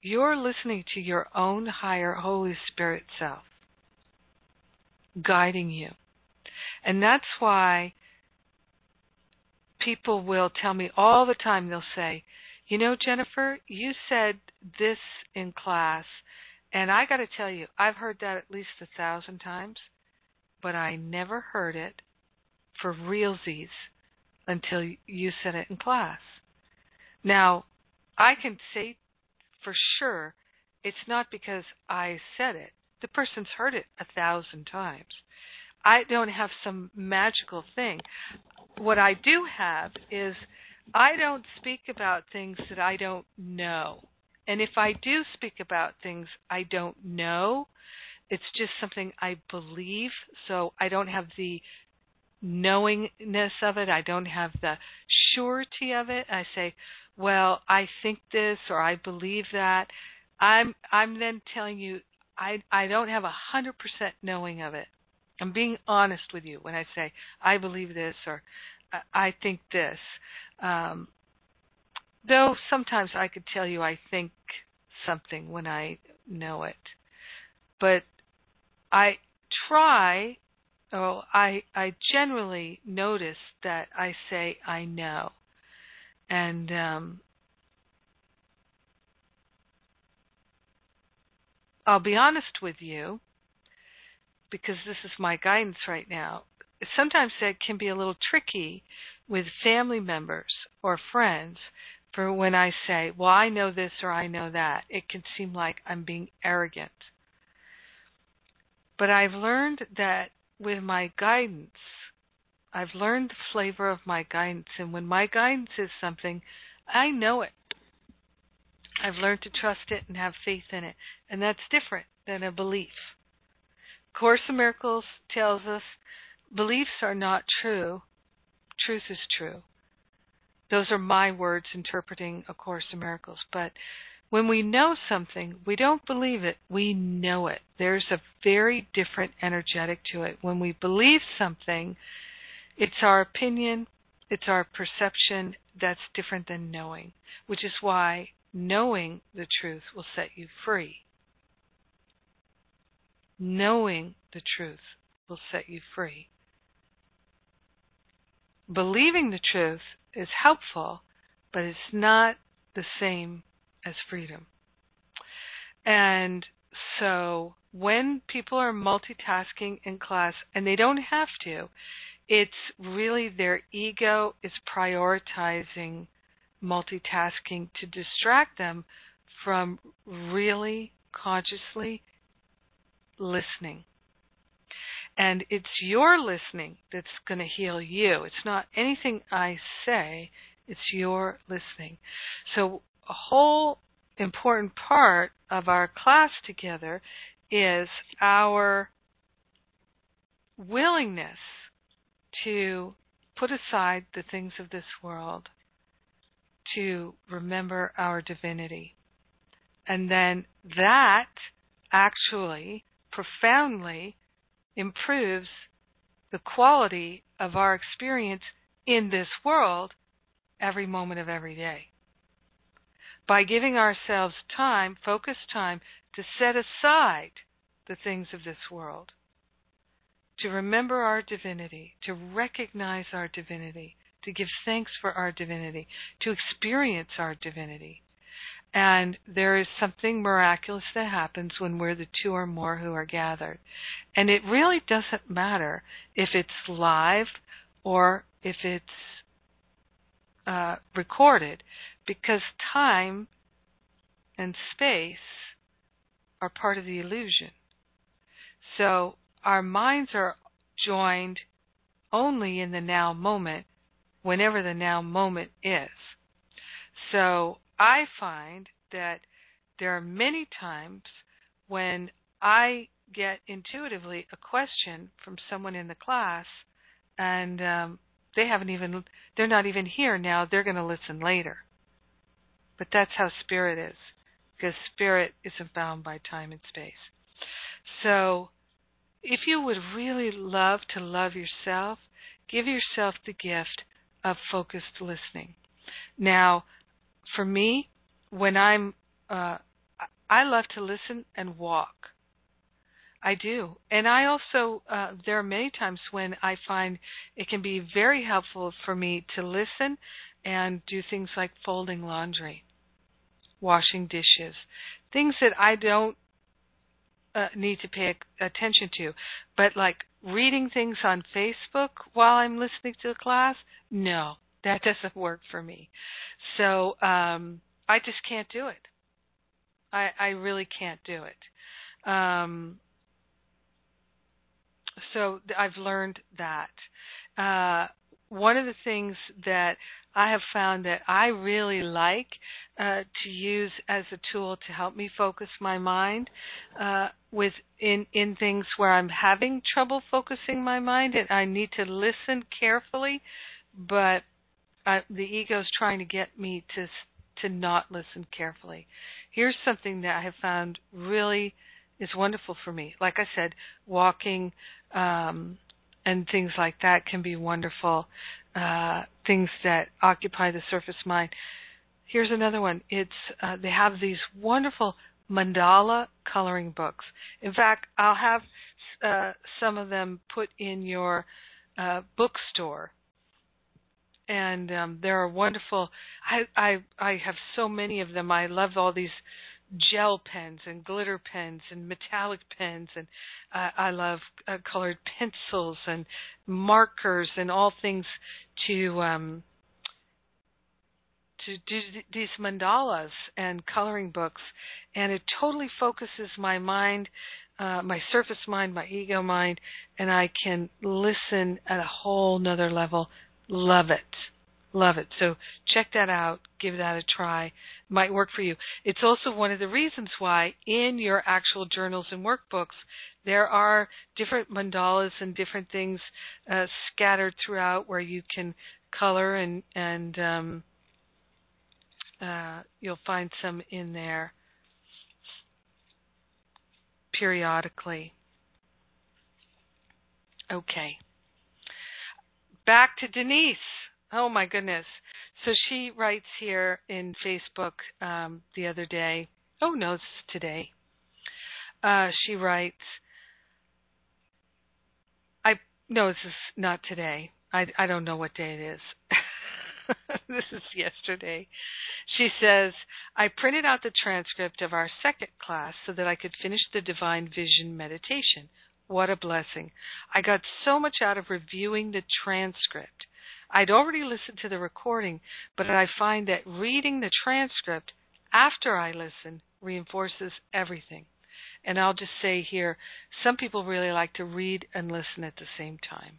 You're listening to your own higher Holy Spirit self guiding you. And that's why people will tell me all the time, they'll say, You know, Jennifer, you said this in class, and I got to tell you, I've heard that at least a thousand times, but I never heard it for realsies until you said it in class. Now, I can say for sure it's not because I said it. The person's heard it a thousand times. I don't have some magical thing what I do have is I don't speak about things that I don't know. And if I do speak about things I don't know, It's just something I believe, so I don't have the knowingness of it. I don't have the surety of it. I say, well, I think this or I believe that. I'm I'm then telling you I I don't have a hundred percent knowing of it. I'm being honest with you when I say I believe this or I think this. Um, though sometimes I could tell you I think something when I know it, but I try. Oh, I I generally notice that I say I know, and um, I'll be honest with you because this is my guidance right now. Sometimes that can be a little tricky with family members or friends for when I say, well, I know this or I know that. It can seem like I'm being arrogant. But I've learned that with my guidance, I've learned the flavor of my guidance. And when my guidance is something, I know it. I've learned to trust it and have faith in it. And that's different than a belief. Course in Miracles tells us beliefs are not true, truth is true. Those are my words interpreting A Course in Miracles. But when we know something, we don't believe it, we know it. There's a very different energetic to it. When we believe something, it's our opinion, it's our perception that's different than knowing, which is why knowing the truth will set you free. Knowing the truth will set you free. Believing the truth is helpful, but it's not the same as freedom. And so when people are multitasking in class, and they don't have to, it's really their ego is prioritizing multitasking to distract them from really consciously listening. And it's your listening that's going to heal you. It's not anything I say, it's your listening. So, a whole important part of our class together is our willingness to put aside the things of this world, to remember our divinity. And then that actually profoundly improves the quality of our experience in this world every moment of every day. By giving ourselves time, focused time, to set aside the things of this world, to remember our divinity, to recognize our divinity, to give thanks for our divinity, to experience our divinity, and there is something miraculous that happens when we're the two or more who are gathered. And it really doesn't matter if it's live or if it's uh, recorded, because time and space are part of the illusion. So our minds are joined only in the now moment, whenever the now moment is. So I find that there are many times when I get intuitively a question from someone in the class and um, they haven't even they're not even here now they're going to listen later. But that's how spirit is because spirit isn't bound by time and space. So if you would really love to love yourself give yourself the gift of focused listening. Now for me, when I'm, uh, I love to listen and walk. I do. And I also, uh, there are many times when I find it can be very helpful for me to listen and do things like folding laundry, washing dishes, things that I don't uh, need to pay attention to. But like reading things on Facebook while I'm listening to a class, no that doesn't work for me. So um, I just can't do it. I, I really can't do it. Um, so I've learned that. Uh, one of the things that I have found that I really like uh, to use as a tool to help me focus my mind uh, with in in things where I'm having trouble focusing my mind and I need to listen carefully, but uh, the ego's trying to get me to to not listen carefully. Here's something that I have found really is wonderful for me. Like I said, walking um, and things like that can be wonderful. Uh, things that occupy the surface mind. Here's another one. It's uh, they have these wonderful mandala coloring books. In fact, I'll have uh, some of them put in your uh, bookstore and um, there are wonderful. I I I have so many of them. I love all these gel pens and glitter pens and metallic pens and uh, I love uh, colored pencils and markers and all things to um to do these mandalas and coloring books and it totally focuses my mind uh, my surface mind my ego mind and i can listen at a whole nother level Love it. Love it. So check that out. Give that a try. Might work for you. It's also one of the reasons why in your actual journals and workbooks there are different mandalas and different things uh, scattered throughout where you can color and and um, uh, you'll find some in there periodically. Okay back to Denise. Oh my goodness. So she writes here in Facebook um, the other day. Oh no, it's today. Uh, she writes. I no, this is not today. I I don't know what day it is. this is yesterday. She says, I printed out the transcript of our second class so that I could finish the divine vision meditation. What a blessing. I got so much out of reviewing the transcript. I'd already listened to the recording, but I find that reading the transcript after I listen reinforces everything. And I'll just say here, some people really like to read and listen at the same time.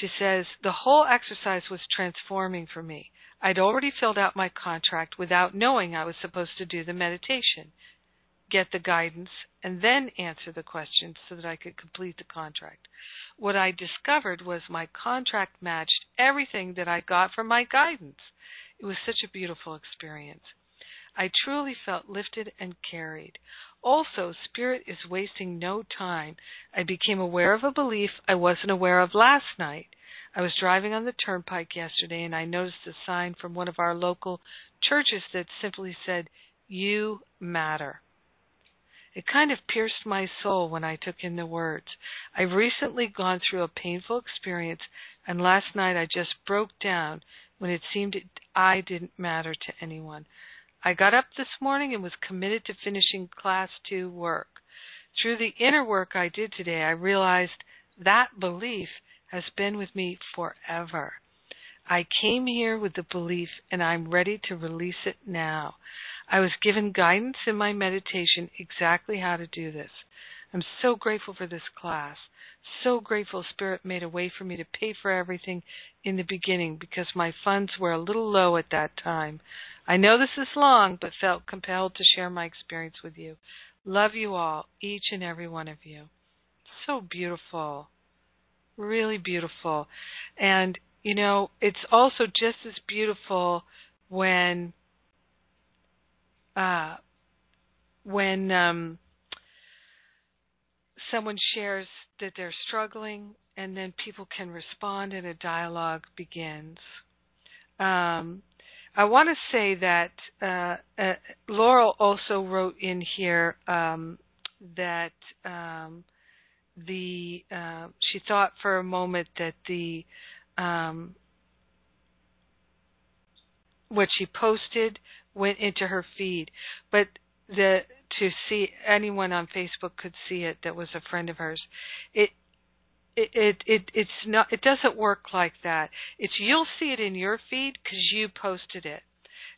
She says, The whole exercise was transforming for me. I'd already filled out my contract without knowing I was supposed to do the meditation get the guidance, and then answer the questions so that I could complete the contract. What I discovered was my contract matched everything that I got from my guidance. It was such a beautiful experience. I truly felt lifted and carried. Also, Spirit is wasting no time. I became aware of a belief I wasn't aware of last night. I was driving on the turnpike yesterday and I noticed a sign from one of our local churches that simply said, You matter. It kind of pierced my soul when I took in the words. I've recently gone through a painful experience, and last night I just broke down when it seemed I didn't matter to anyone. I got up this morning and was committed to finishing Class 2 work. Through the inner work I did today, I realized that belief has been with me forever. I came here with the belief and I'm ready to release it now. I was given guidance in my meditation exactly how to do this. I'm so grateful for this class. So grateful Spirit made a way for me to pay for everything in the beginning because my funds were a little low at that time. I know this is long, but felt compelled to share my experience with you. Love you all, each and every one of you. So beautiful. Really beautiful. And, you know, it's also just as beautiful when uh, when um, someone shares that they're struggling and then people can respond and a dialogue begins. Um, I want to say that uh, uh, Laurel also wrote in here um, that um, the uh, she thought for a moment that the um, what she posted went into her feed, but the to see anyone on Facebook could see it that was a friend of hers. It it it, it it's not it doesn't work like that. It's you'll see it in your feed because you posted it.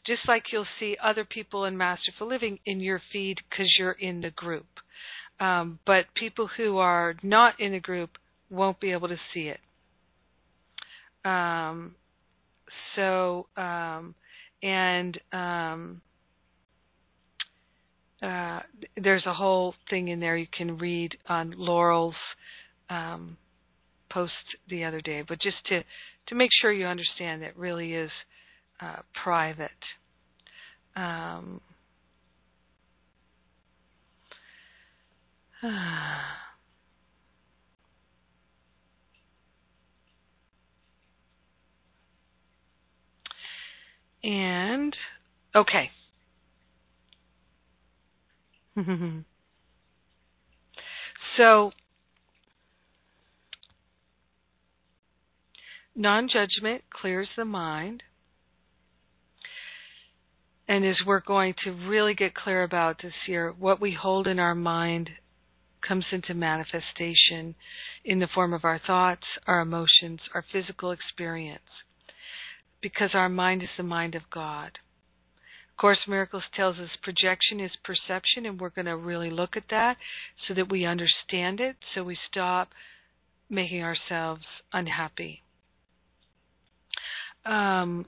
Just like you'll see other people in Masterful Living in your feed because you're in the group. Um, but people who are not in the group won't be able to see it. Um, so um, and um, uh, there's a whole thing in there you can read on Laurel's um, post the other day, but just to to make sure you understand that really is uh, private. Um, and okay. so non judgment clears the mind. And as we're going to really get clear about this year, what we hold in our mind comes into manifestation in the form of our thoughts, our emotions, our physical experience, because our mind is the mind of God. Course Miracles tells us projection is perception, and we're going to really look at that so that we understand it, so we stop making ourselves unhappy. Um,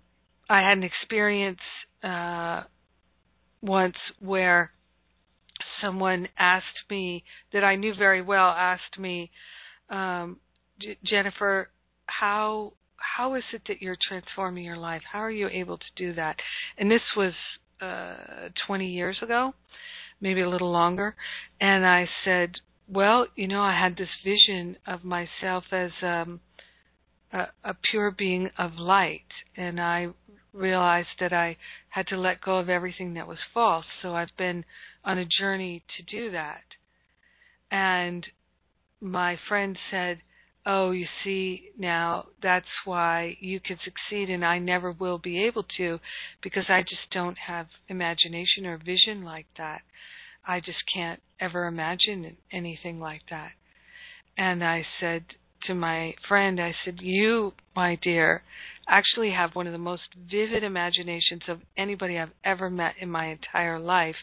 I had an experience uh, once where someone asked me that I knew very well asked me, um, Jennifer, how how is it that you're transforming your life? How are you able to do that? And this was uh, 20 years ago, maybe a little longer. And I said, well, you know, I had this vision of myself as um, a, a pure being of light, and I realized that I had to let go of everything that was false. So I've been on a journey to do that. And my friend said, Oh, you see, now that's why you can succeed and I never will be able to because I just don't have imagination or vision like that. I just can't ever imagine anything like that. And I said, to my friend, I said, You, my dear, actually have one of the most vivid imaginations of anybody I've ever met in my entire life.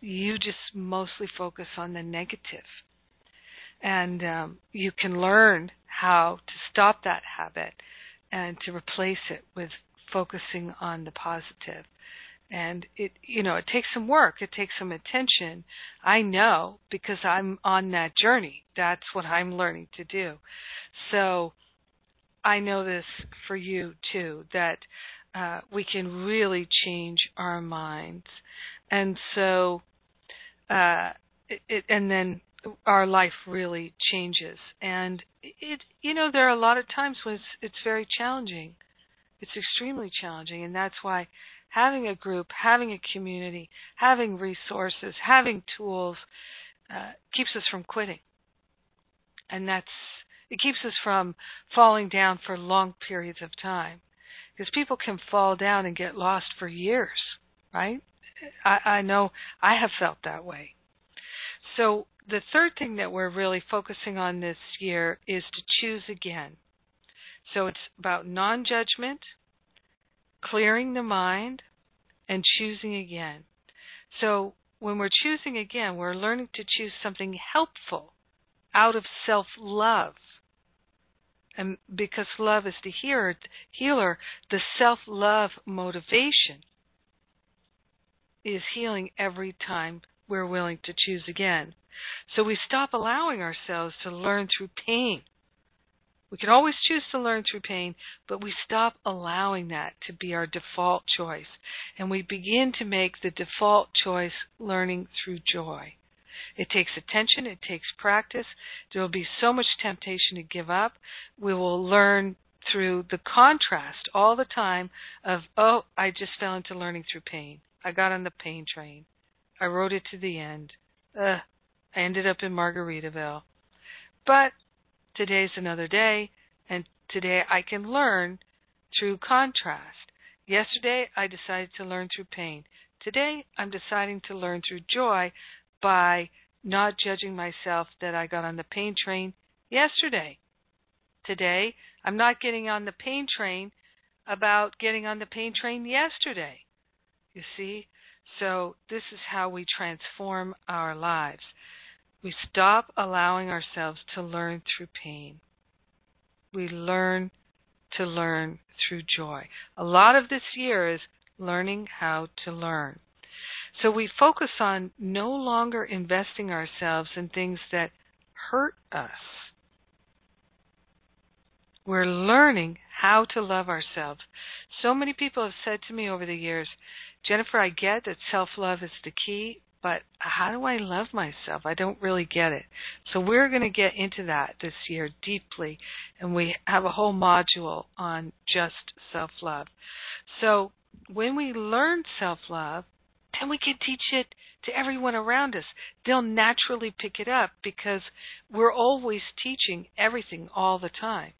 You just mostly focus on the negative. And um, you can learn how to stop that habit and to replace it with focusing on the positive. And it you know it takes some work. It takes some attention. I know because i'm on that journey. That's what i'm learning to do. So i know this for you too that uh, we can really change our minds. And so uh, it, it, and then our life really changes and it you know there are a lot of times when it's it's very challenging it's extremely challenging and that's why having a group, having a community, having resources, having tools uh, keeps us from quitting. And that's it keeps us from falling down for long periods of time. Because people can fall down and get lost for years, right? I, I know I have felt that way. So the third thing that we're really focusing on this year is to choose again. So it's about non judgment, clearing the mind, and choosing again. So when we're choosing again, we're learning to choose something helpful out of self love. And because love is the healer, the self love motivation is healing every time we're willing to choose again. So we stop allowing ourselves to learn through pain we can always choose to learn through pain, but we stop allowing that to be our default choice. And we begin to make the default choice learning through joy. It takes attention, it takes practice. There will be so much temptation to give up. We will learn through the contrast all the time of, oh, I just fell into learning through pain. I got on the pain train. I rode it to the end. Ugh, I ended up in Margaritaville. But Today's another day, and today I can learn through contrast. Yesterday I decided to learn through pain. Today I'm deciding to learn through joy by not judging myself that I got on the pain train yesterday. Today I'm not getting on the pain train about getting on the pain train yesterday. You see? So this is how we transform our lives. We stop allowing ourselves to learn through pain. We learn to learn through joy. A lot of this year is learning how to learn. So we focus on no longer investing ourselves in things that hurt us. We're learning how to love ourselves. So many people have said to me over the years, Jennifer, I get that self love is the key, but how do I love myself? I don't really get it. So we're going to get into that this year deeply, and we have a whole module on just self love. So when we learn self love, then we can teach it to everyone around us. They'll naturally pick it up because we're always teaching everything all the time.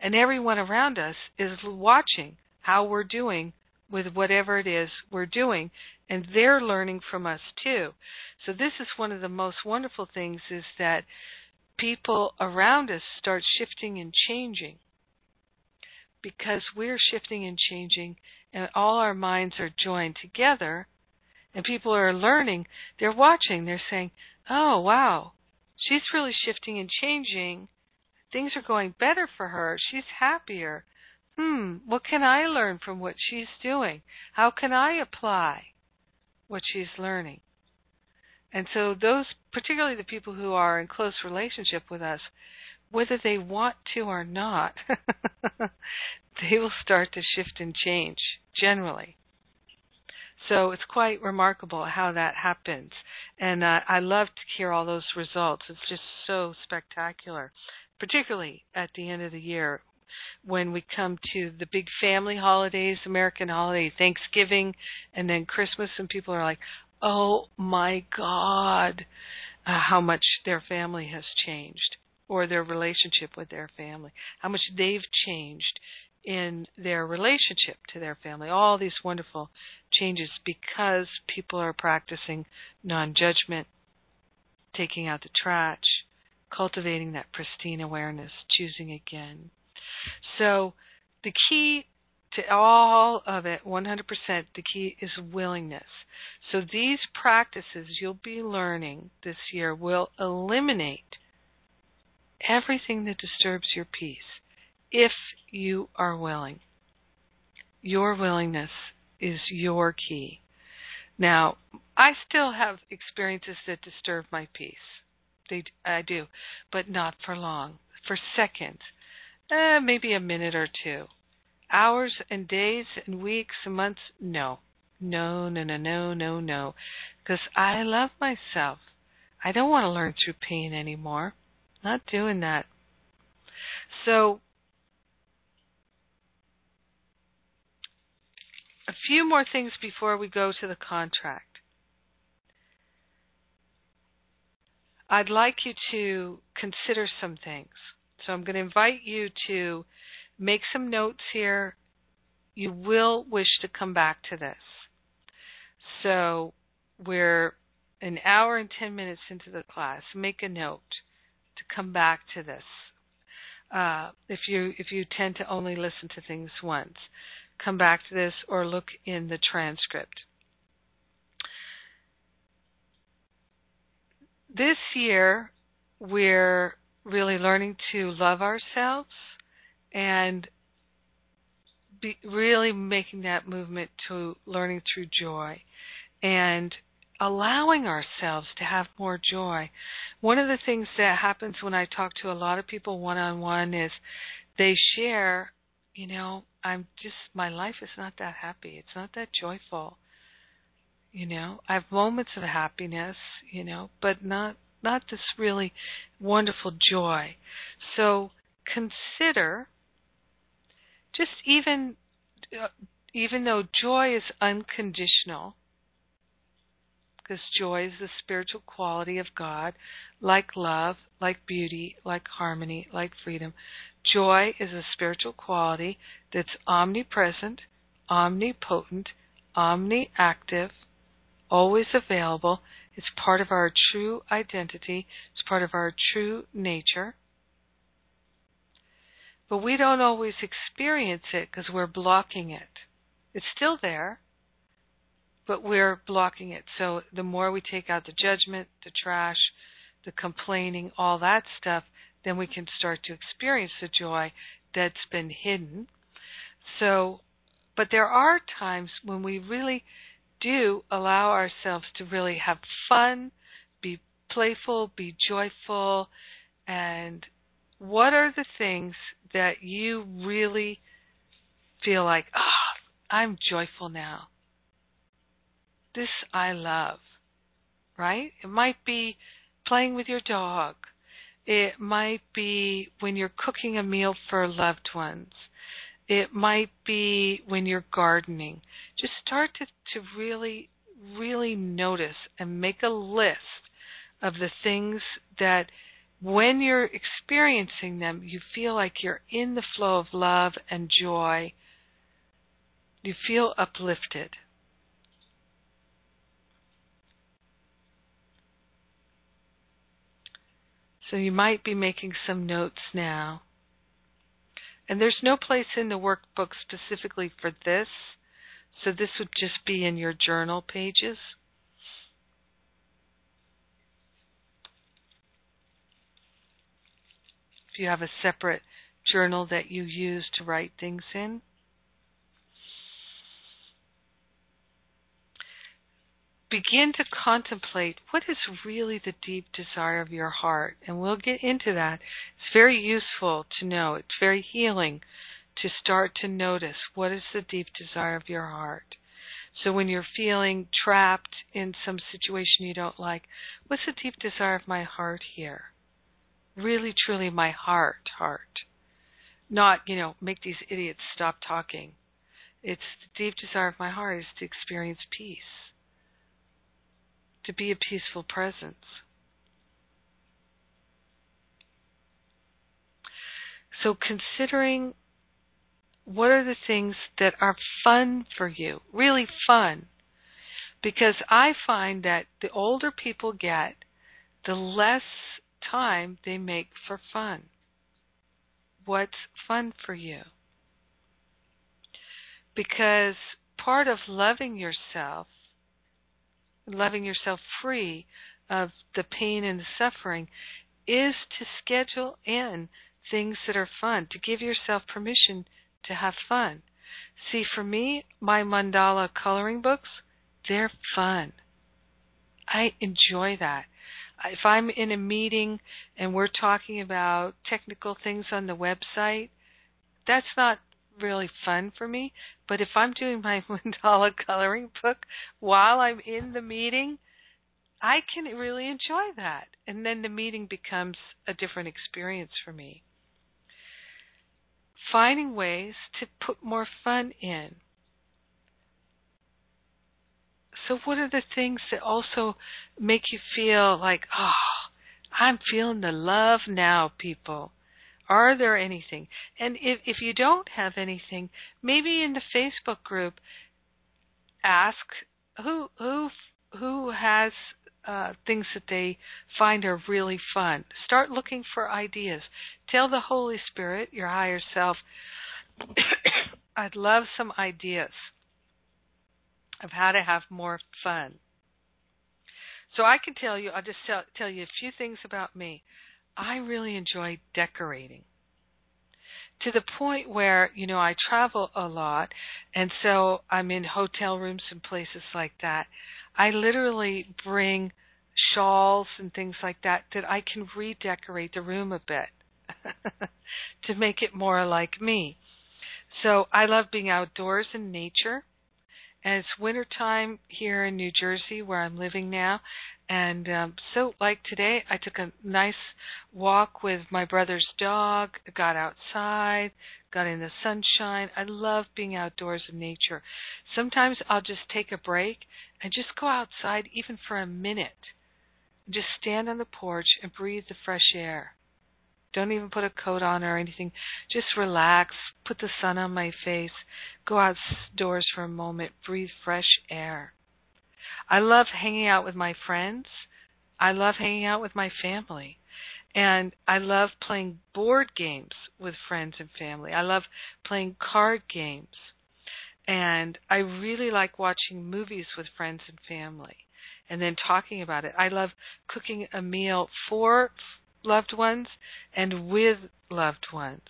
And everyone around us is watching how we're doing with whatever it is we're doing and they're learning from us too. So this is one of the most wonderful things is that people around us start shifting and changing because we're shifting and changing and all our minds are joined together and people are learning, they're watching, they're saying, "Oh, wow. She's really shifting and changing. Things are going better for her. She's happier. Hmm, what can I learn from what she's doing? How can I apply what she's learning?" And so those particularly the people who are in close relationship with us, whether they want to or not, they will start to shift and change generally. So it's quite remarkable how that happens. And uh, I love to hear all those results. It's just so spectacular, particularly at the end of the year when we come to the big family holidays, American holiday, Thanksgiving, and then Christmas, and people are like, oh my God, uh, how much their family has changed or their relationship with their family, how much they've changed in their relationship to their family. All these wonderful changes because people are practicing non judgment, taking out the trash, cultivating that pristine awareness, choosing again. So the key to all of it, 100%, the key is willingness. So these practices you'll be learning this year will eliminate everything that disturbs your peace if you are willing. Your willingness is your key. Now, I still have experiences that disturb my peace. They, I do, but not for long. For seconds, eh, maybe a minute or two. Hours and days and weeks and months, no. No, no, no, no, no, no. Because I love myself. I don't want to learn through pain anymore. Not doing that. So a few more things before we go to the contract. I'd like you to consider some things. So I'm going to invite you to make some notes here. You will wish to come back to this. So we're an hour and 10 minutes into the class. Make a note to come back to this. Uh, if you if you tend to only listen to things once, come back to this or look in the transcript. This year, we're really learning to love ourselves and be really making that movement to learning through joy and allowing ourselves to have more joy. One of the things that happens when I talk to a lot of people one on one is they share, you know, I'm just my life is not that happy. It's not that joyful. You know, I have moments of happiness, you know, but not not this really wonderful joy. So consider just even uh, even though joy is unconditional because joy is the spiritual quality of God, like love, like beauty, like harmony, like freedom. Joy is a spiritual quality that's omnipresent, omnipotent, omniactive, always available. It's part of our true identity, it's part of our true nature. But we don't always experience it because we're blocking it. It's still there, but we're blocking it. So the more we take out the judgment, the trash, the complaining, all that stuff, then we can start to experience the joy that's been hidden. So, but there are times when we really do allow ourselves to really have fun, be playful, be joyful, and what are the things that you really feel like, ah, oh, I'm joyful now? This I love, right? It might be playing with your dog. It might be when you're cooking a meal for loved ones. It might be when you're gardening. Just start to, to really, really notice and make a list of the things that when you're experiencing them, you feel like you're in the flow of love and joy. You feel uplifted. So you might be making some notes now. And there's no place in the workbook specifically for this, so this would just be in your journal pages. If you have a separate journal that you use to write things in. Begin to contemplate what is really the deep desire of your heart. And we'll get into that. It's very useful to know, it's very healing to start to notice what is the deep desire of your heart. So when you're feeling trapped in some situation you don't like, what's the deep desire of my heart here? Really, truly, my heart, heart. Not, you know, make these idiots stop talking. It's the deep desire of my heart is to experience peace to be a peaceful presence. So, considering what are the things that are fun for you, really fun, because I find that the older people get, the less time they make for fun. What's fun for you? Because part of loving yourself loving yourself free of the pain and the suffering is to schedule in things that are fun, to give yourself permission to have fun. See, for me, my mandala coloring books, they're fun. I enjoy that. If I'm in a meeting and we're talking about technical things on the website, that's not really fun for me. But if I'm doing my mandala coloring book while I'm in the meeting, I can really enjoy that. And then the meeting becomes a different experience for me. Finding ways to put more fun in. So, what are the things that also make you feel like, oh, I'm feeling the love now, people? Are there anything? And if if you don't have anything, maybe in the Facebook group, ask who who who has uh, things that they find are really fun. Start looking for ideas. Tell the Holy Spirit, your higher self, I'd love some ideas of how to have more fun. So I can tell you, I'll just tell, tell you a few things about me. I really enjoy decorating to the point where you know I travel a lot and so I'm in hotel rooms and places like that. I literally bring shawls and things like that that I can redecorate the room a bit to make it more like me. So I love being outdoors in nature. And it's wintertime here in New Jersey where I'm living now. And um, so, like today, I took a nice walk with my brother's dog, got outside, got in the sunshine. I love being outdoors in nature. Sometimes I'll just take a break and just go outside, even for a minute. Just stand on the porch and breathe the fresh air. Don't even put a coat on or anything. Just relax, put the sun on my face, go outdoors for a moment, breathe fresh air. I love hanging out with my friends. I love hanging out with my family. And I love playing board games with friends and family. I love playing card games. And I really like watching movies with friends and family and then talking about it. I love cooking a meal for loved ones and with loved ones.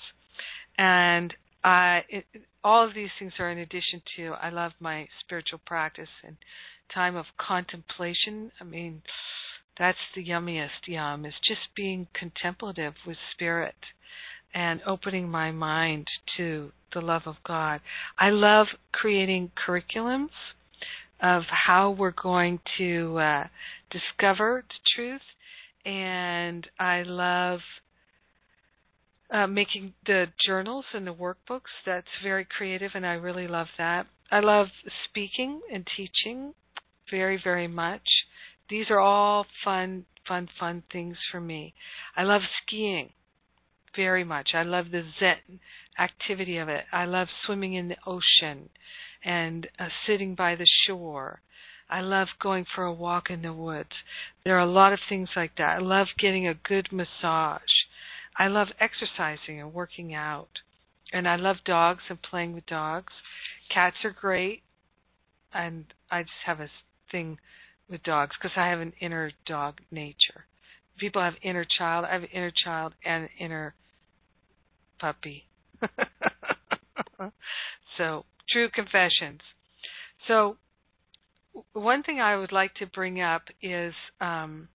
and I it, all of these things are in addition to I love my spiritual practice and time of contemplation. I mean, that's the yummiest yum is just being contemplative with spirit and opening my mind to the love of God. I love creating curriculums of how we're going to uh, discover the truth, and I love uh, making the journals and the workbooks. That's very creative, and I really love that. I love speaking and teaching very, very much. These are all fun, fun, fun things for me. I love skiing very much. I love the Zen activity of it. I love swimming in the ocean and uh, sitting by the shore. I love going for a walk in the woods. There are a lot of things like that. I love getting a good massage. I love exercising and working out. And I love dogs and playing with dogs. Cats are great. And I just have a thing with dogs because I have an inner dog nature. People have inner child. I have an inner child and inner puppy. so, true confessions. So, one thing I would like to bring up is um,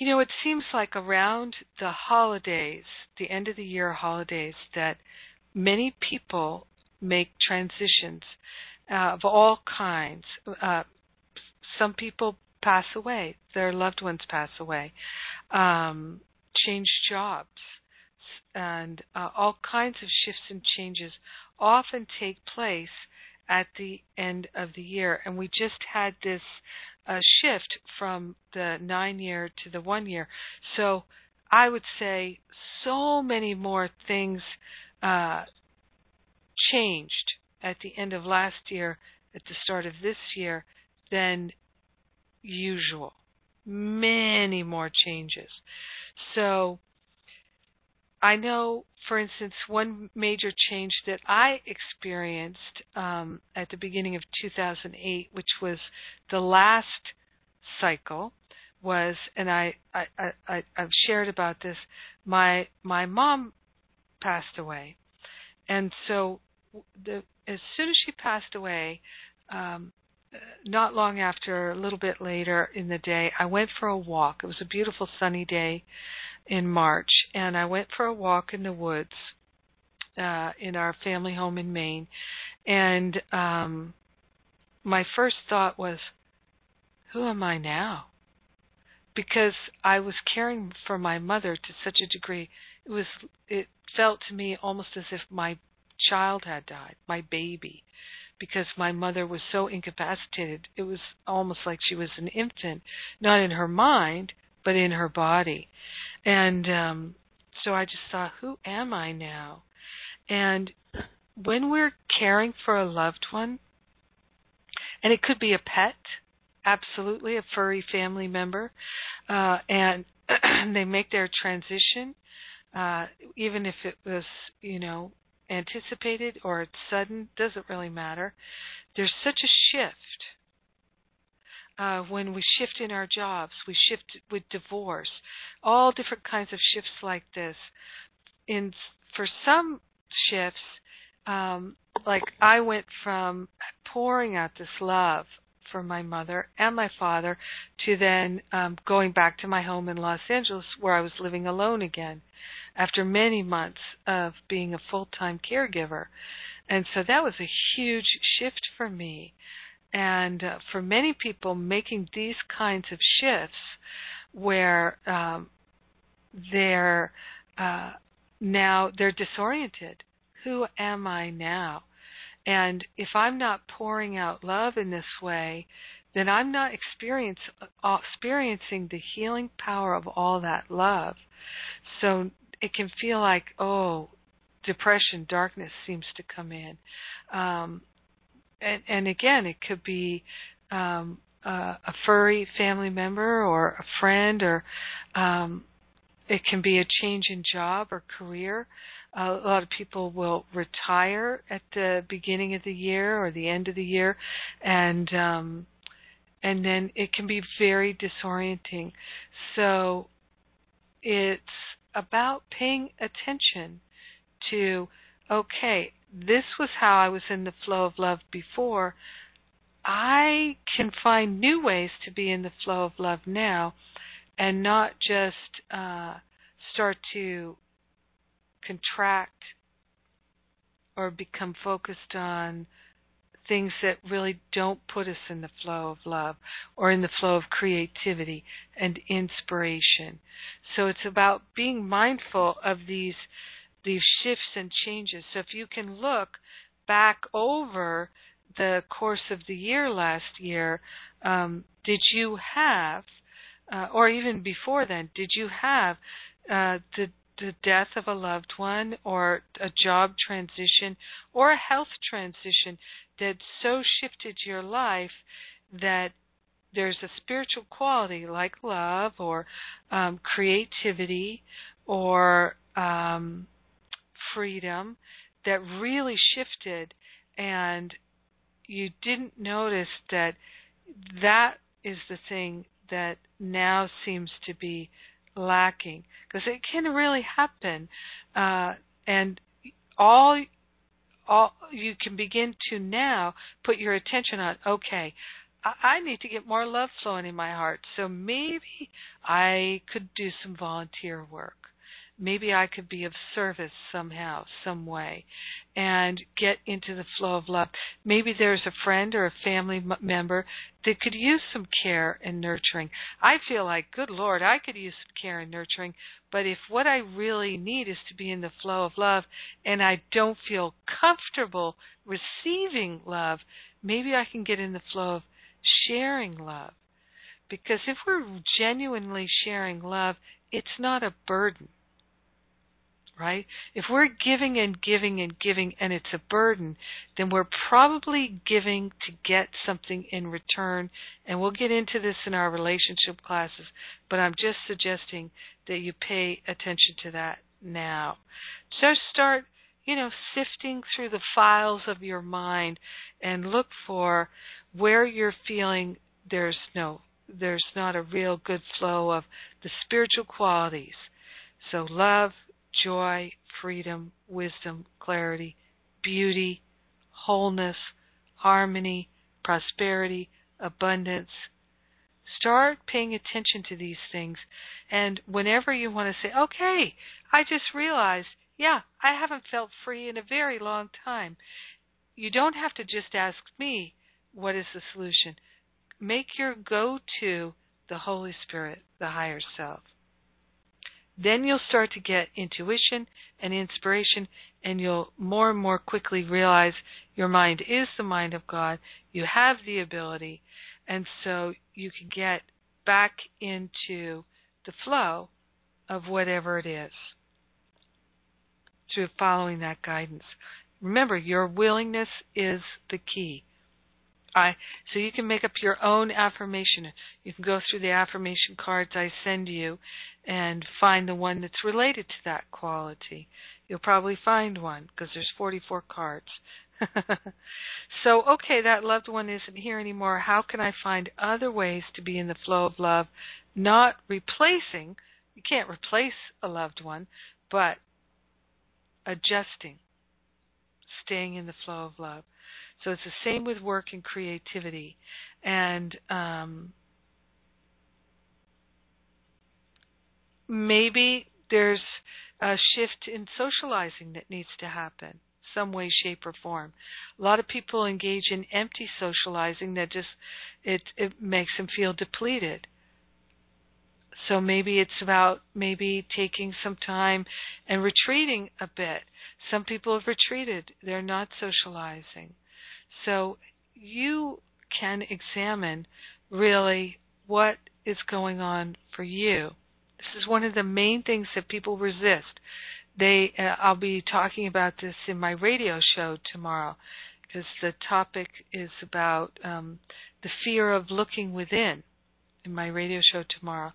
you know, it seems like around the holidays, the end of the year holidays, that many people make transitions uh, of all kinds. Uh, some people pass away, their loved ones pass away, um, change jobs, and uh, all kinds of shifts and changes often take place at the end of the year. And we just had this uh, shift from the nine year to the one year. So I would say so many more things uh, changed at the end of last year, at the start of this year, than usual. Many more changes. So I know, for instance, one major change that I experienced um, at the beginning of 2008, which was the last cycle, was, and I, I, I, I've shared about this. My my mom passed away, and so the, as soon as she passed away, um, not long after, a little bit later in the day, I went for a walk. It was a beautiful sunny day in March, and I went for a walk in the woods uh, in our family home in Maine. And um, my first thought was, who am I now? Because I was caring for my mother to such a degree, it was it felt to me almost as if my child had died, my baby because my mother was so incapacitated. It was almost like she was an infant, not in her mind, but in her body. And um, so I just thought, who am I now? And when we're caring for a loved one, and it could be a pet, absolutely, a furry family member, uh, and they make their transition, uh, even if it was, you know, anticipated or it's sudden, doesn't really matter. There's such a shift. Uh, when we shift in our jobs, we shift with divorce, all different kinds of shifts like this. In for some shifts, um, like I went from pouring out this love for my mother and my father to then um, going back to my home in Los Angeles where I was living alone again after many months of being a full time caregiver. And so that was a huge shift for me. And uh, for many people, making these kinds of shifts where um, they're uh, now they're disoriented. Who am I now? And if I'm not pouring out love in this way, then I'm not uh, experiencing the healing power of all that love. So it can feel like, oh, depression, darkness seems to come in. Um, and, and again, it could be um, uh, a furry family member or a friend, or um, it can be a change in job or career. Uh, a lot of people will retire at the beginning of the year or the end of the year, and um, and then it can be very disorienting. So it's about paying attention to, okay, this was how I was in the flow of love before. I can find new ways to be in the flow of love now and not just uh, start to contract or become focused on things that really don't put us in the flow of love or in the flow of creativity and inspiration. So it's about being mindful of these these shifts and changes. So if you can look back over the course of the year last year, um, did you have, uh, or even before then, did you have uh, the the death of a loved one or a job transition or a health transition that so shifted your life that there's a spiritual quality like love or um, creativity or um, freedom that really shifted and you didn't notice that that is the thing that now seems to be lacking because it can really happen uh, and all all you can begin to now put your attention on okay I, I need to get more love flowing in my heart so maybe i could do some volunteer work maybe I could be of service somehow, some way, and get into the flow of love. Maybe there's a friend or a family member that could use some care and nurturing. I feel like, good Lord, I could use some care and nurturing, but if what I really need is to be in the flow of love and I don't feel comfortable receiving love, maybe I can get in the flow of sharing love. Because if we're genuinely sharing love, it's not a burden right? If we're giving and giving and giving and it's a burden, then we're probably giving to get something in return. And we'll get into this in our relationship classes, but I'm just suggesting that you pay attention to that now. Just start, you know, sifting through the files of your mind and look for where you're feeling there's no there's not a real good flow of the spiritual qualities. So love, joy, freedom, wisdom, clarity, beauty, wholeness, harmony, prosperity, abundance. Start paying attention to these things. And whenever you want to say, okay, I just realized, yeah, I haven't felt free in a very long time. You don't have to just ask me, what is the solution? Make your go to the Holy Spirit, the higher self. Then you'll start to get intuition and inspiration, and you'll more and more quickly realize your mind is the mind of God. You have the ability, and so you can get back into the flow of whatever it is through following that guidance. Remember, your willingness is the key. I so you can make up your own affirmation. You can go through the affirmation cards I send you and find the one that's related to that quality. You'll probably find one because there's 44 cards. so, okay, that loved one isn't here anymore. How can I find other ways to be in the flow of love, not replacing? You can't replace a loved one, but adjusting, staying in the flow of love. So it's the same with work and creativity. And um, maybe there's a shift in socializing that needs to happen some way shape or form. A lot of people engage in empty socializing that just it it makes them feel depleted. So maybe it's about maybe taking some time and retreating a bit. Some people have retreated. They're not socializing. So you can examine really what is going on for you. This is one of the main things that people resist. They, uh, I'll be talking about this in my radio show tomorrow because the topic is about um, the fear of looking within in my radio show tomorrow.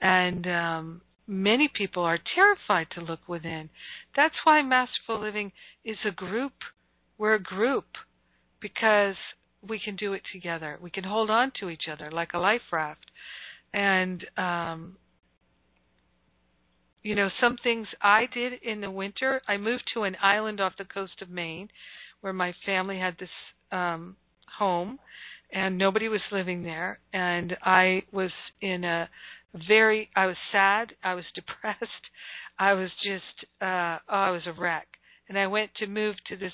And um, many people are terrified to look within. That's why Masterful Living is a group. We're a group because we can do it together. We can hold on to each other like a life raft. And um, you know, some things I did in the winter. I moved to an island off the coast of Maine, where my family had this um, home, and nobody was living there, and I was in a very. I was sad. I was depressed. I was just. uh Oh, I was a wreck, and I went to move to this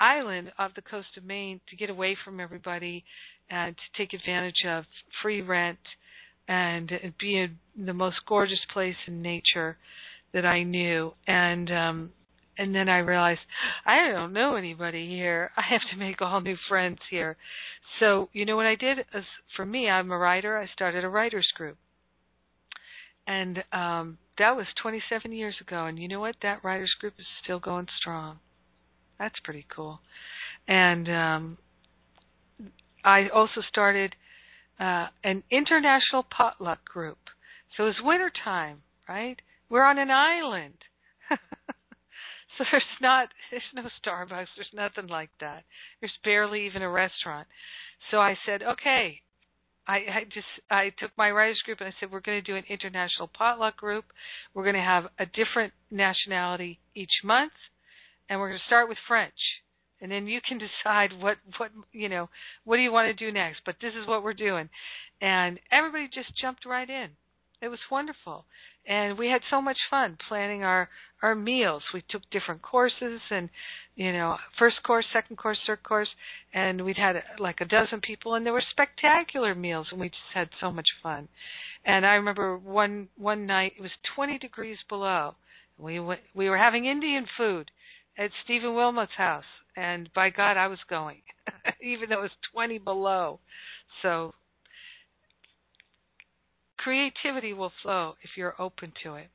island off the coast of Maine to get away from everybody and to take advantage of free rent and be in the most gorgeous place in nature that I knew. And um and then I realized I don't know anybody here. I have to make all new friends here. So, you know what I did is for me, I'm a writer. I started a writers group. And um that was 27 years ago and you know what? That writers group is still going strong. That's pretty cool. And um I also started uh, an international potluck group. So it's winter time, right? We're on an island. so there's not there's no Starbucks, there's nothing like that. There's barely even a restaurant. So I said, okay. I, I just I took my writers group and I said we're going to do an international potluck group. We're going to have a different nationality each month, and we're going to start with French and then you can decide what what you know what do you want to do next but this is what we're doing. And everybody just jumped right in. It was wonderful. And we had so much fun planning our our meals. We took different courses and you know first course second course third course and we'd had like a dozen people and there were spectacular meals and we just had so much fun. And i remember one one night it was 20 degrees below. We went, we were having indian food at Stephen Wilmot's house and by God, I was going, even though it was 20 below. So creativity will flow if you're open to it.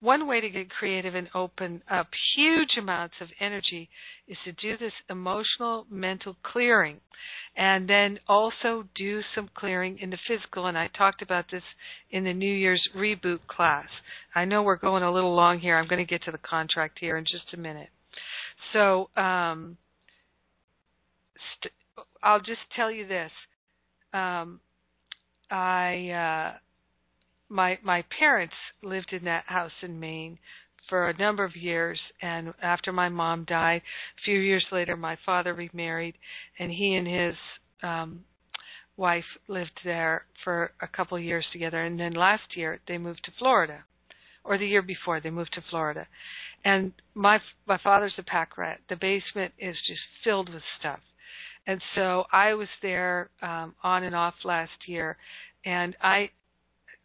One way to get creative and open up huge amounts of energy is to do this emotional mental clearing and then also do some clearing in the physical. And I talked about this in the New Year's reboot class. I know we're going a little long here. I'm going to get to the contract here in just a minute. So um, st- I'll just tell you this. Um, I uh, my my parents lived in that house in Maine for a number of years and after my mom died a few years later my father remarried and he and his um wife lived there for a couple of years together and then last year they moved to Florida or the year before they moved to Florida and my my father's a pack rat. The basement is just filled with stuff, and so I was there um, on and off last year, and I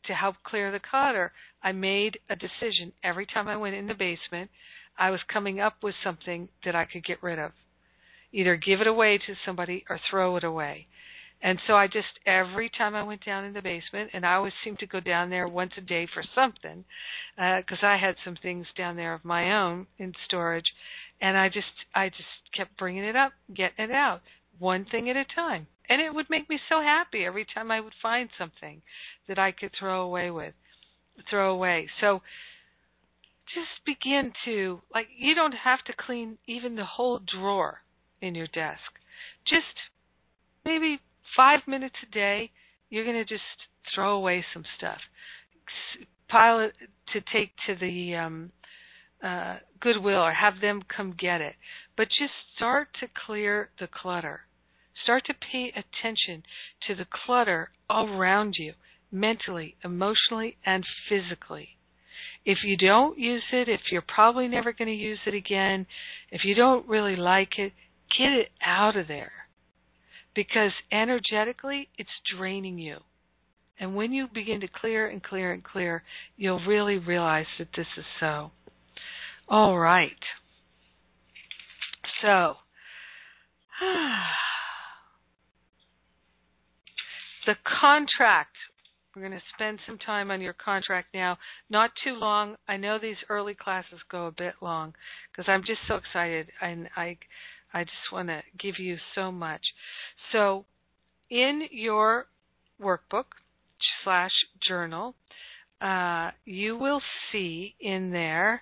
to help clear the clutter, I made a decision every time I went in the basement, I was coming up with something that I could get rid of. Either give it away to somebody or throw it away. And so I just every time I went down in the basement, and I always seemed to go down there once a day for something, because uh, I had some things down there of my own in storage, and I just I just kept bringing it up, getting it out, one thing at a time, and it would make me so happy every time I would find something that I could throw away with, throw away. So just begin to like you don't have to clean even the whole drawer in your desk. Just maybe five minutes a day, you're going to just throw away some stuff, pile it to take to the um, uh, Goodwill or have them come get it. But just start to clear the clutter. Start to pay attention to the clutter all around you, mentally, emotionally, and physically. If you don't use it, if you're probably never going to use it again, if you don't really like it, get it out of there because energetically it's draining you. And when you begin to clear and clear and clear, you'll really realize that this is so. All right. So, the contract. We're going to spend some time on your contract now. Not too long. I know these early classes go a bit long because I'm just so excited and I I just want to give you so much. So, in your workbook slash journal, uh, you will see in there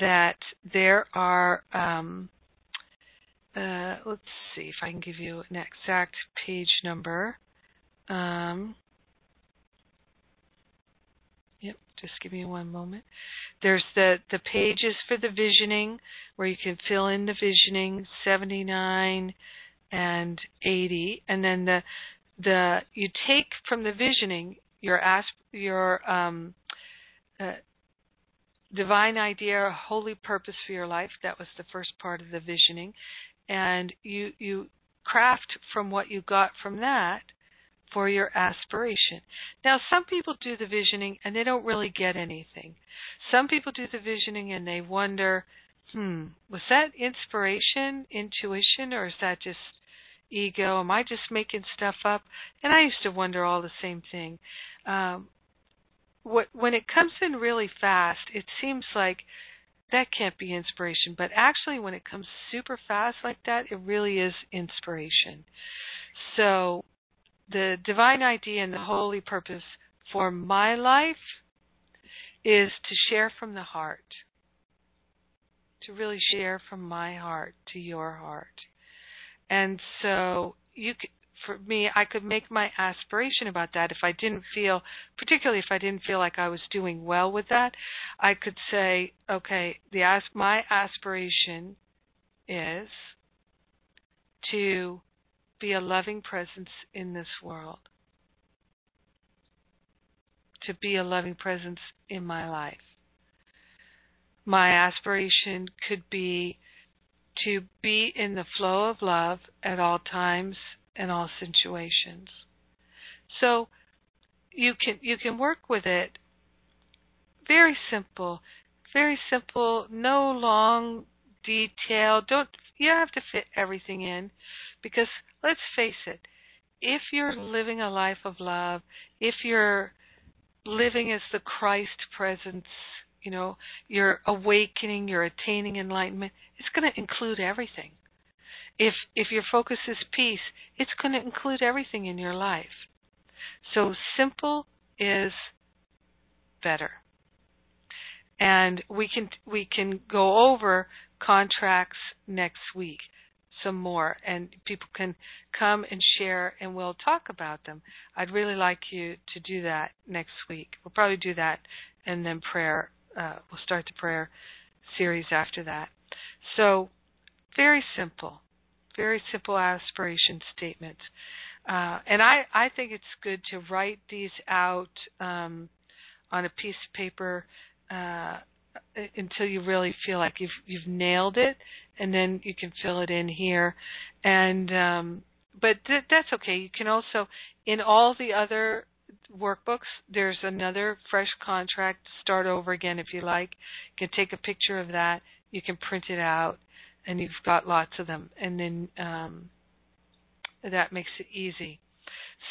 that there are. Um, uh, let's see if I can give you an exact page number. Um, yep, Just give me one moment. There's the the pages for the visioning where you can fill in the visioning 79 and 80 and then the the you take from the visioning your asp your um uh, divine idea holy purpose for your life. That was the first part of the visioning. And you you craft from what you got from that for your aspiration. Now, some people do the visioning and they don't really get anything. Some people do the visioning and they wonder, hmm, was that inspiration, intuition, or is that just ego? Am I just making stuff up? And I used to wonder all the same thing. Um, what, when it comes in really fast, it seems like that can't be inspiration. But actually, when it comes super fast like that, it really is inspiration. So the divine idea and the holy purpose for my life is to share from the heart. To really share from my heart to your heart. And so you could, for me, I could make my aspiration about that if I didn't feel, particularly if I didn't feel like I was doing well with that, I could say, okay, the my aspiration is to be a loving presence in this world. To be a loving presence in my life. My aspiration could be to be in the flow of love at all times and all situations. So you can you can work with it very simple, very simple, no long detail. Don't you don't have to fit everything in because let's face it, if you're living a life of love, if you're living as the Christ presence, you know, you're awakening, you're attaining enlightenment, it's going to include everything. If if your focus is peace, it's going to include everything in your life. So simple is better. And we can we can go over contracts next week some more and people can come and share and we'll talk about them. I'd really like you to do that next week. We'll probably do that and then prayer uh, we'll start the prayer series after that. So very simple. Very simple aspiration statements. Uh, and I, I think it's good to write these out um, on a piece of paper uh, until you really feel like you've you've nailed it, and then you can fill it in here. And um, but th- that's okay. You can also in all the other workbooks, there's another fresh contract. Start over again if you like. You can take a picture of that. You can print it out, and you've got lots of them. And then um, that makes it easy.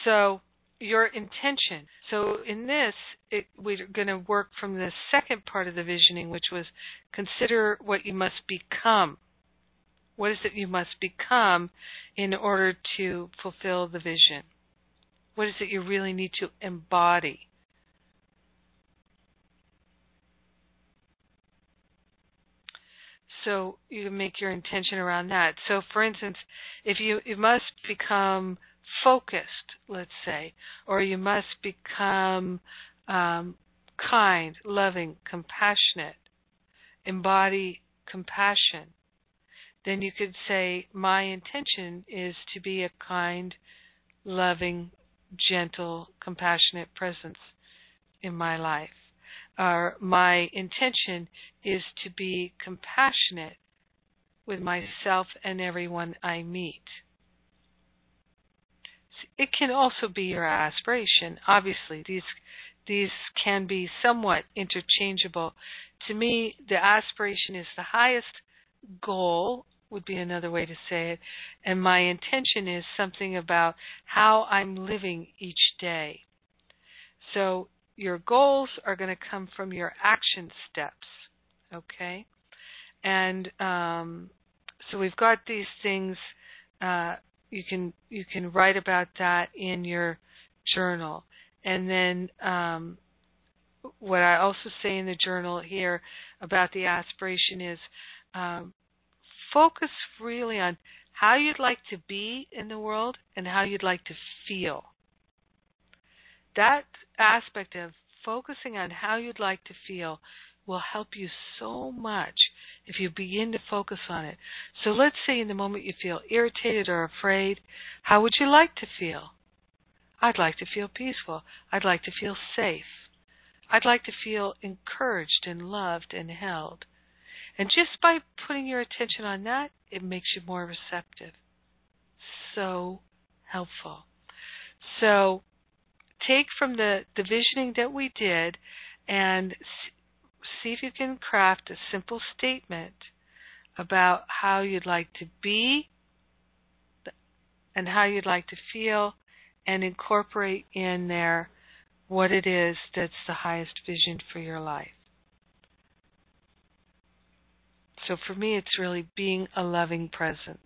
So your intention. So in this, it, we're going to work from the second part of the visioning, which was consider what you must become. What is it you must become in order to fulfill the vision? What is it you really need to embody? So you can make your intention around that. So for instance, if you, you must become focused, let's say, or you must become um, kind, loving, compassionate, embody compassion, then you could say, My intention is to be a kind, loving, gentle, compassionate presence in my life. Or my intention is to be compassionate with myself and everyone I meet it can also be your aspiration. Obviously, these these can be somewhat interchangeable. To me, the aspiration is the highest goal would be another way to say it, and my intention is something about how I'm living each day. So your goals are going to come from your action steps, okay? And um, so we've got these things uh, you can you can write about that in your journal and then um, what I also say in the journal here about the aspiration is um, focus really on how you'd like to be in the world and how you'd like to feel. That aspect of focusing on how you'd like to feel will help you so much if you begin to focus on it. So let's say in the moment you feel irritated or afraid, how would you like to feel? I'd like to feel peaceful. I'd like to feel safe. I'd like to feel encouraged and loved and held. And just by putting your attention on that, it makes you more receptive. So helpful. So take from the, visioning that we did and see if you can craft a simple statement about how you'd like to be and how you'd like to feel and incorporate in there what it is that's the highest vision for your life. So for me, it's really being a loving presence.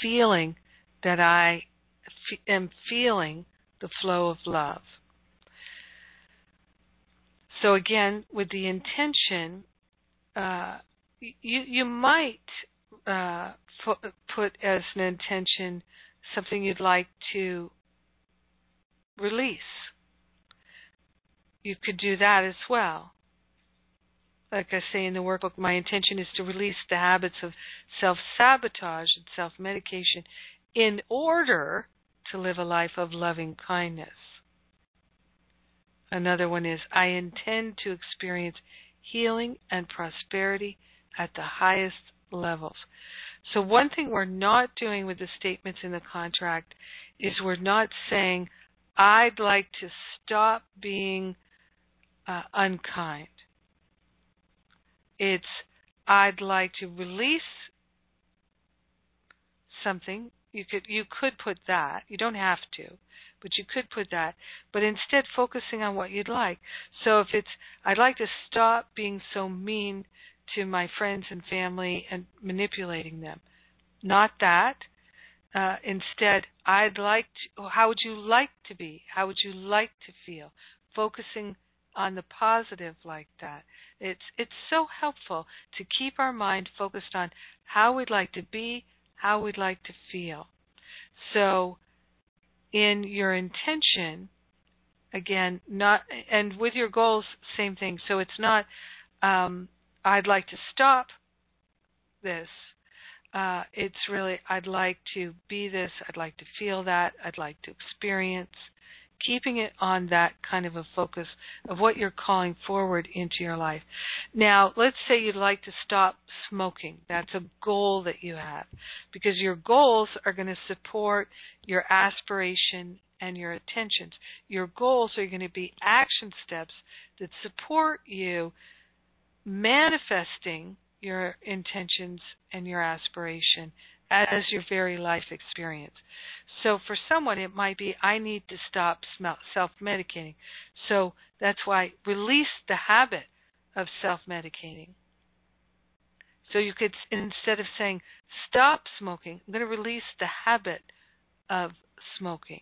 Feeling that I am feeling the flow of love. So again, with the intention, uh, you you might uh, put as an intention something you'd like to release. You could do that as well. Like I say in the workbook, my intention is to release the habits of self sabotage and self medication in order to live a life of loving kindness. Another one is I intend to experience healing and prosperity at the highest levels. So, one thing we're not doing with the statements in the contract is we're not saying, I'd like to stop being uh, unkind. It's, I'd like to release something. You could you could put that. You don't have to, but you could put that. But instead, focusing on what you'd like. So if it's, I'd like to stop being so mean to my friends and family and manipulating them. Not that. Uh, instead, I'd like to, how would you like to be? How would you like to feel? Focusing on the positive like that. It's it's so helpful to keep our mind focused on how we'd like to be, how we'd like to feel. So in your intention, again, not and with your goals, same thing. So it's not um, I'd like to stop this. Uh, it's really, I'd like to be this, I'd like to feel that, I'd like to experience. Keeping it on that kind of a focus of what you're calling forward into your life. Now, let's say you'd like to stop smoking. That's a goal that you have because your goals are going to support your aspiration and your intentions. Your goals are going to be action steps that support you manifesting your intentions and your aspiration as your very life experience. So for someone, it might be, I need to stop self medicating. So that's why release the habit of self medicating. So you could, instead of saying, stop smoking, I'm going to release the habit of smoking.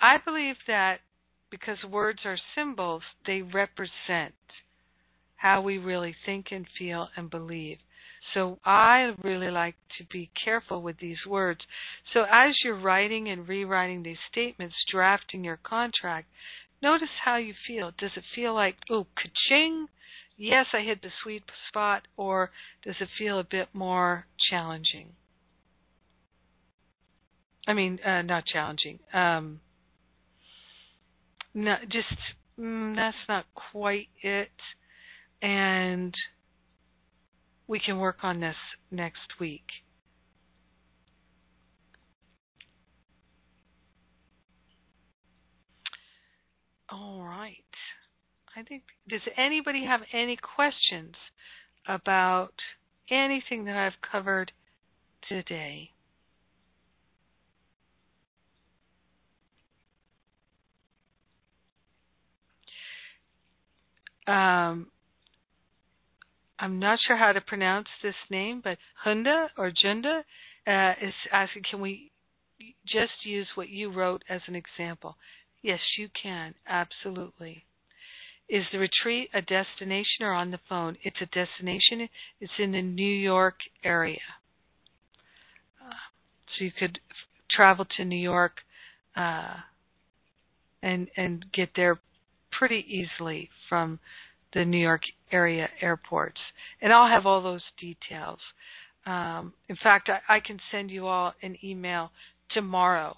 I believe that because words are symbols, they represent how we really think and feel and believe. So I really like to be careful with these words. So as you're writing and rewriting these statements, drafting your contract, notice how you feel. Does it feel like, oh, ka-ching? Yes, I hit the sweet spot, or does it feel a bit more challenging? I mean, uh, not challenging. Um, no, just mm, that's not quite it. And we can work on this next week. All right. I think does anybody have any questions about anything that I've covered today? um, I'm not sure how to pronounce this name, but Hunda or Junda uh, is asking, can we just use what you wrote as an example? Yes, you can, absolutely. Is the retreat a destination or on the phone? It's a destination. It's in the New York area. Uh, so you could f- travel to New York uh, and and get there pretty easily from the New York area airports. And I'll have all those details. Um, in fact, I, I can send you all an email tomorrow.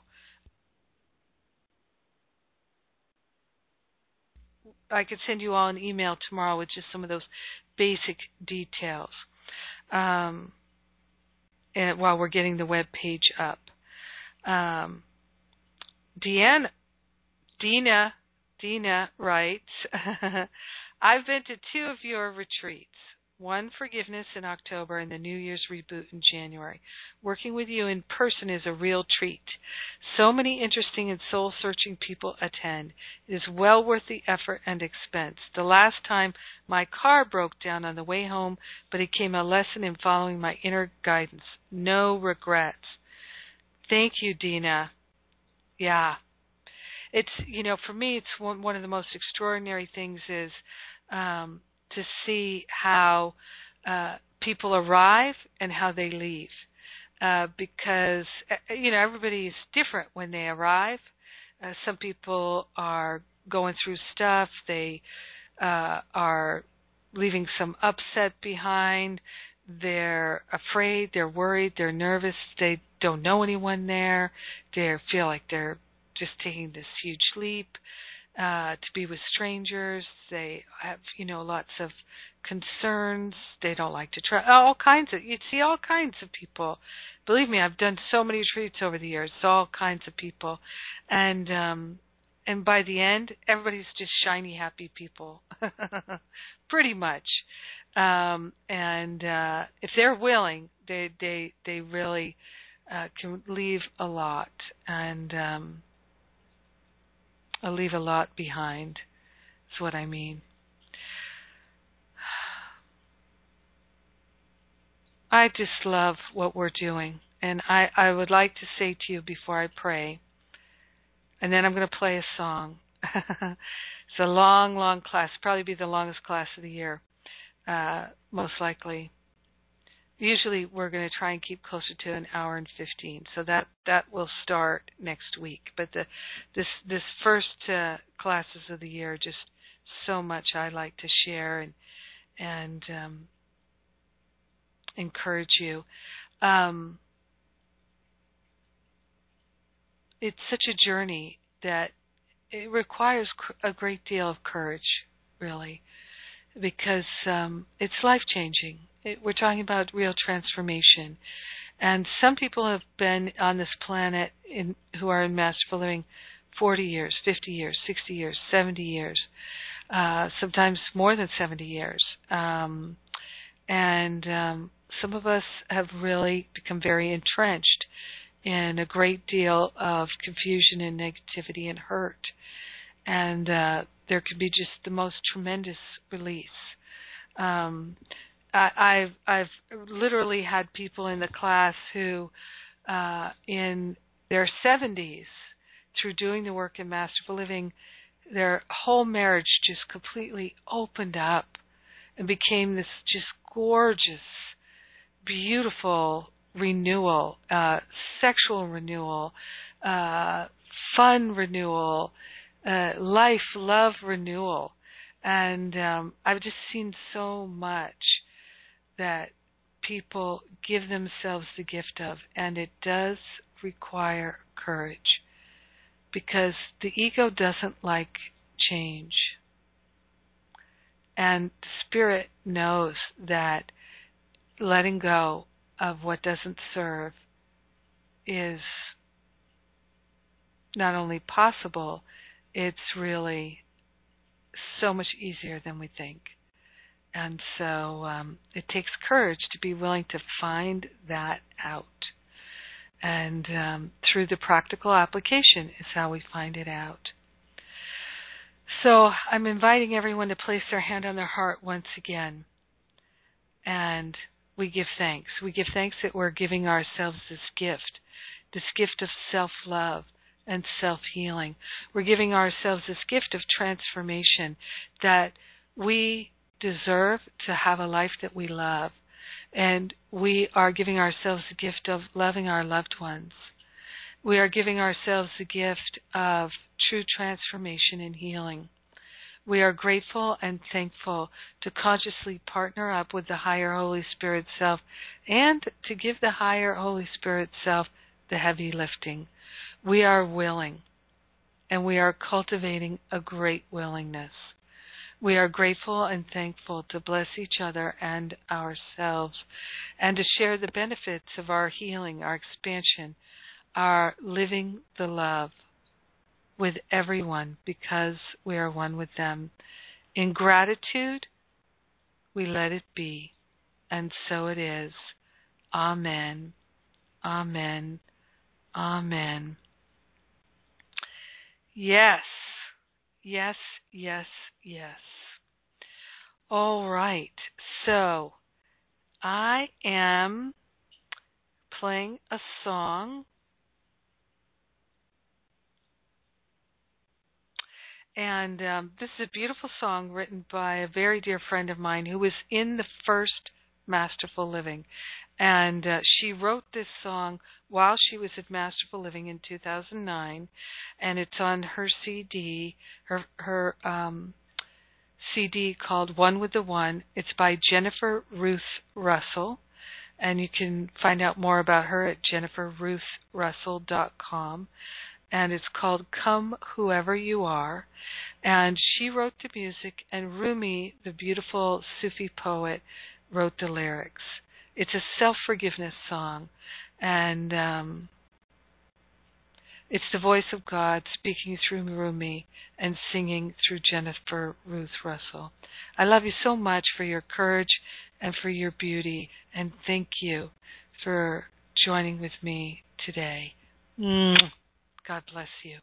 I could send you all an email tomorrow with just some of those basic details. Um, and while we're getting the web page up, um, Deanna, Dina, Dina writes, I've been to two of your retreats one forgiveness in October and the New Year's reboot in January. Working with you in person is a real treat. So many interesting and soul searching people attend. It is well worth the effort and expense. The last time my car broke down on the way home, but it came a lesson in following my inner guidance. No regrets. Thank you, Dina. Yeah. It's, you know, for me, it's one, one of the most extraordinary things is, um, to see how uh, people arrive and how they leave. Uh, because uh, you know everybody is different when they arrive. Uh, some people are going through stuff. They uh, are leaving some upset behind. They're afraid. They're worried. They're nervous. They don't know anyone there. They feel like they're just taking this huge leap uh, to be with strangers. They have, you know, lots of concerns. They don't like to try all kinds of. You'd see all kinds of people. Believe me, I've done so many retreats over the years. All kinds of people, and um, and by the end, everybody's just shiny, happy people, pretty much. Um, and uh, if they're willing, they they they really uh, can leave a lot. And um, I leave a lot behind. Is what I mean. I just love what we're doing. And I, I would like to say to you before I pray, and then I'm going to play a song. it's a long, long class, probably be the longest class of the year, uh, most likely usually we're going to try and keep closer to an hour and 15 so that that will start next week. But the this this first uh, classes of the year just so much I like to share and and um, encourage you. Um, it's such a journey that it requires a great deal of courage really because um, it's life changing it, we're talking about real transformation. And some people have been on this planet in, who are in Masterful Living 40 years, 50 years, 60 years, 70 years, uh, sometimes more than 70 years. Um, and um, some of us have really become very entrenched in a great deal of confusion and negativity and hurt. And uh, there could be just the most tremendous release. Um, I've I've literally had people in the class who, uh, in their 70s, through doing the work in Masterful Living, their whole marriage just completely opened up and became this just gorgeous, beautiful renewal, uh, sexual renewal, uh, fun renewal, uh, life, love renewal. And um, I've just seen so much that people give themselves the gift of, and it does require courage because the ego doesn't like change. And spirit knows that letting go of what doesn't serve is not only possible, it's really so much easier than we think. And so um, it takes courage to be willing to find that out. And um, through the practical application is how we find it out. So I'm inviting everyone to place their hand on their heart once again. And we give thanks. We give thanks that we're giving ourselves this gift, this gift of self love and self healing. We're giving ourselves this gift of transformation that we deserve to have a life that we love. And we are giving ourselves the gift of loving our loved ones. We are giving ourselves the gift of true transformation and healing. We are grateful and thankful to consciously partner up with the higher Holy Spirit self and to give the higher Holy Spirit self the heavy lifting. We are willing and we are cultivating a great willingness. We are grateful and thankful to bless each other and ourselves and to share the benefits of our healing, our expansion, our living the love with everyone because we are one with them. In gratitude, we let it be, and so it is. Amen. Amen. Amen. Yes. Yes, yes, yes. All right. So I am playing a song. And um, this is a beautiful song written by a very dear friend of mine who was in the first Masterful Living. And uh, she wrote this song while she was at Masterful Living in 2009, and it's on her CD, her her um, CD called One with the One. It's by Jennifer Ruth Russell, and you can find out more about her at jenniferruthrussell.com. And it's called Come Whoever You Are. And she wrote the music, and Rumi, the beautiful Sufi poet, wrote the lyrics. It's a self forgiveness song, and um, it's the voice of God speaking through Rumi and singing through Jennifer Ruth Russell. I love you so much for your courage and for your beauty, and thank you for joining with me today. God bless you.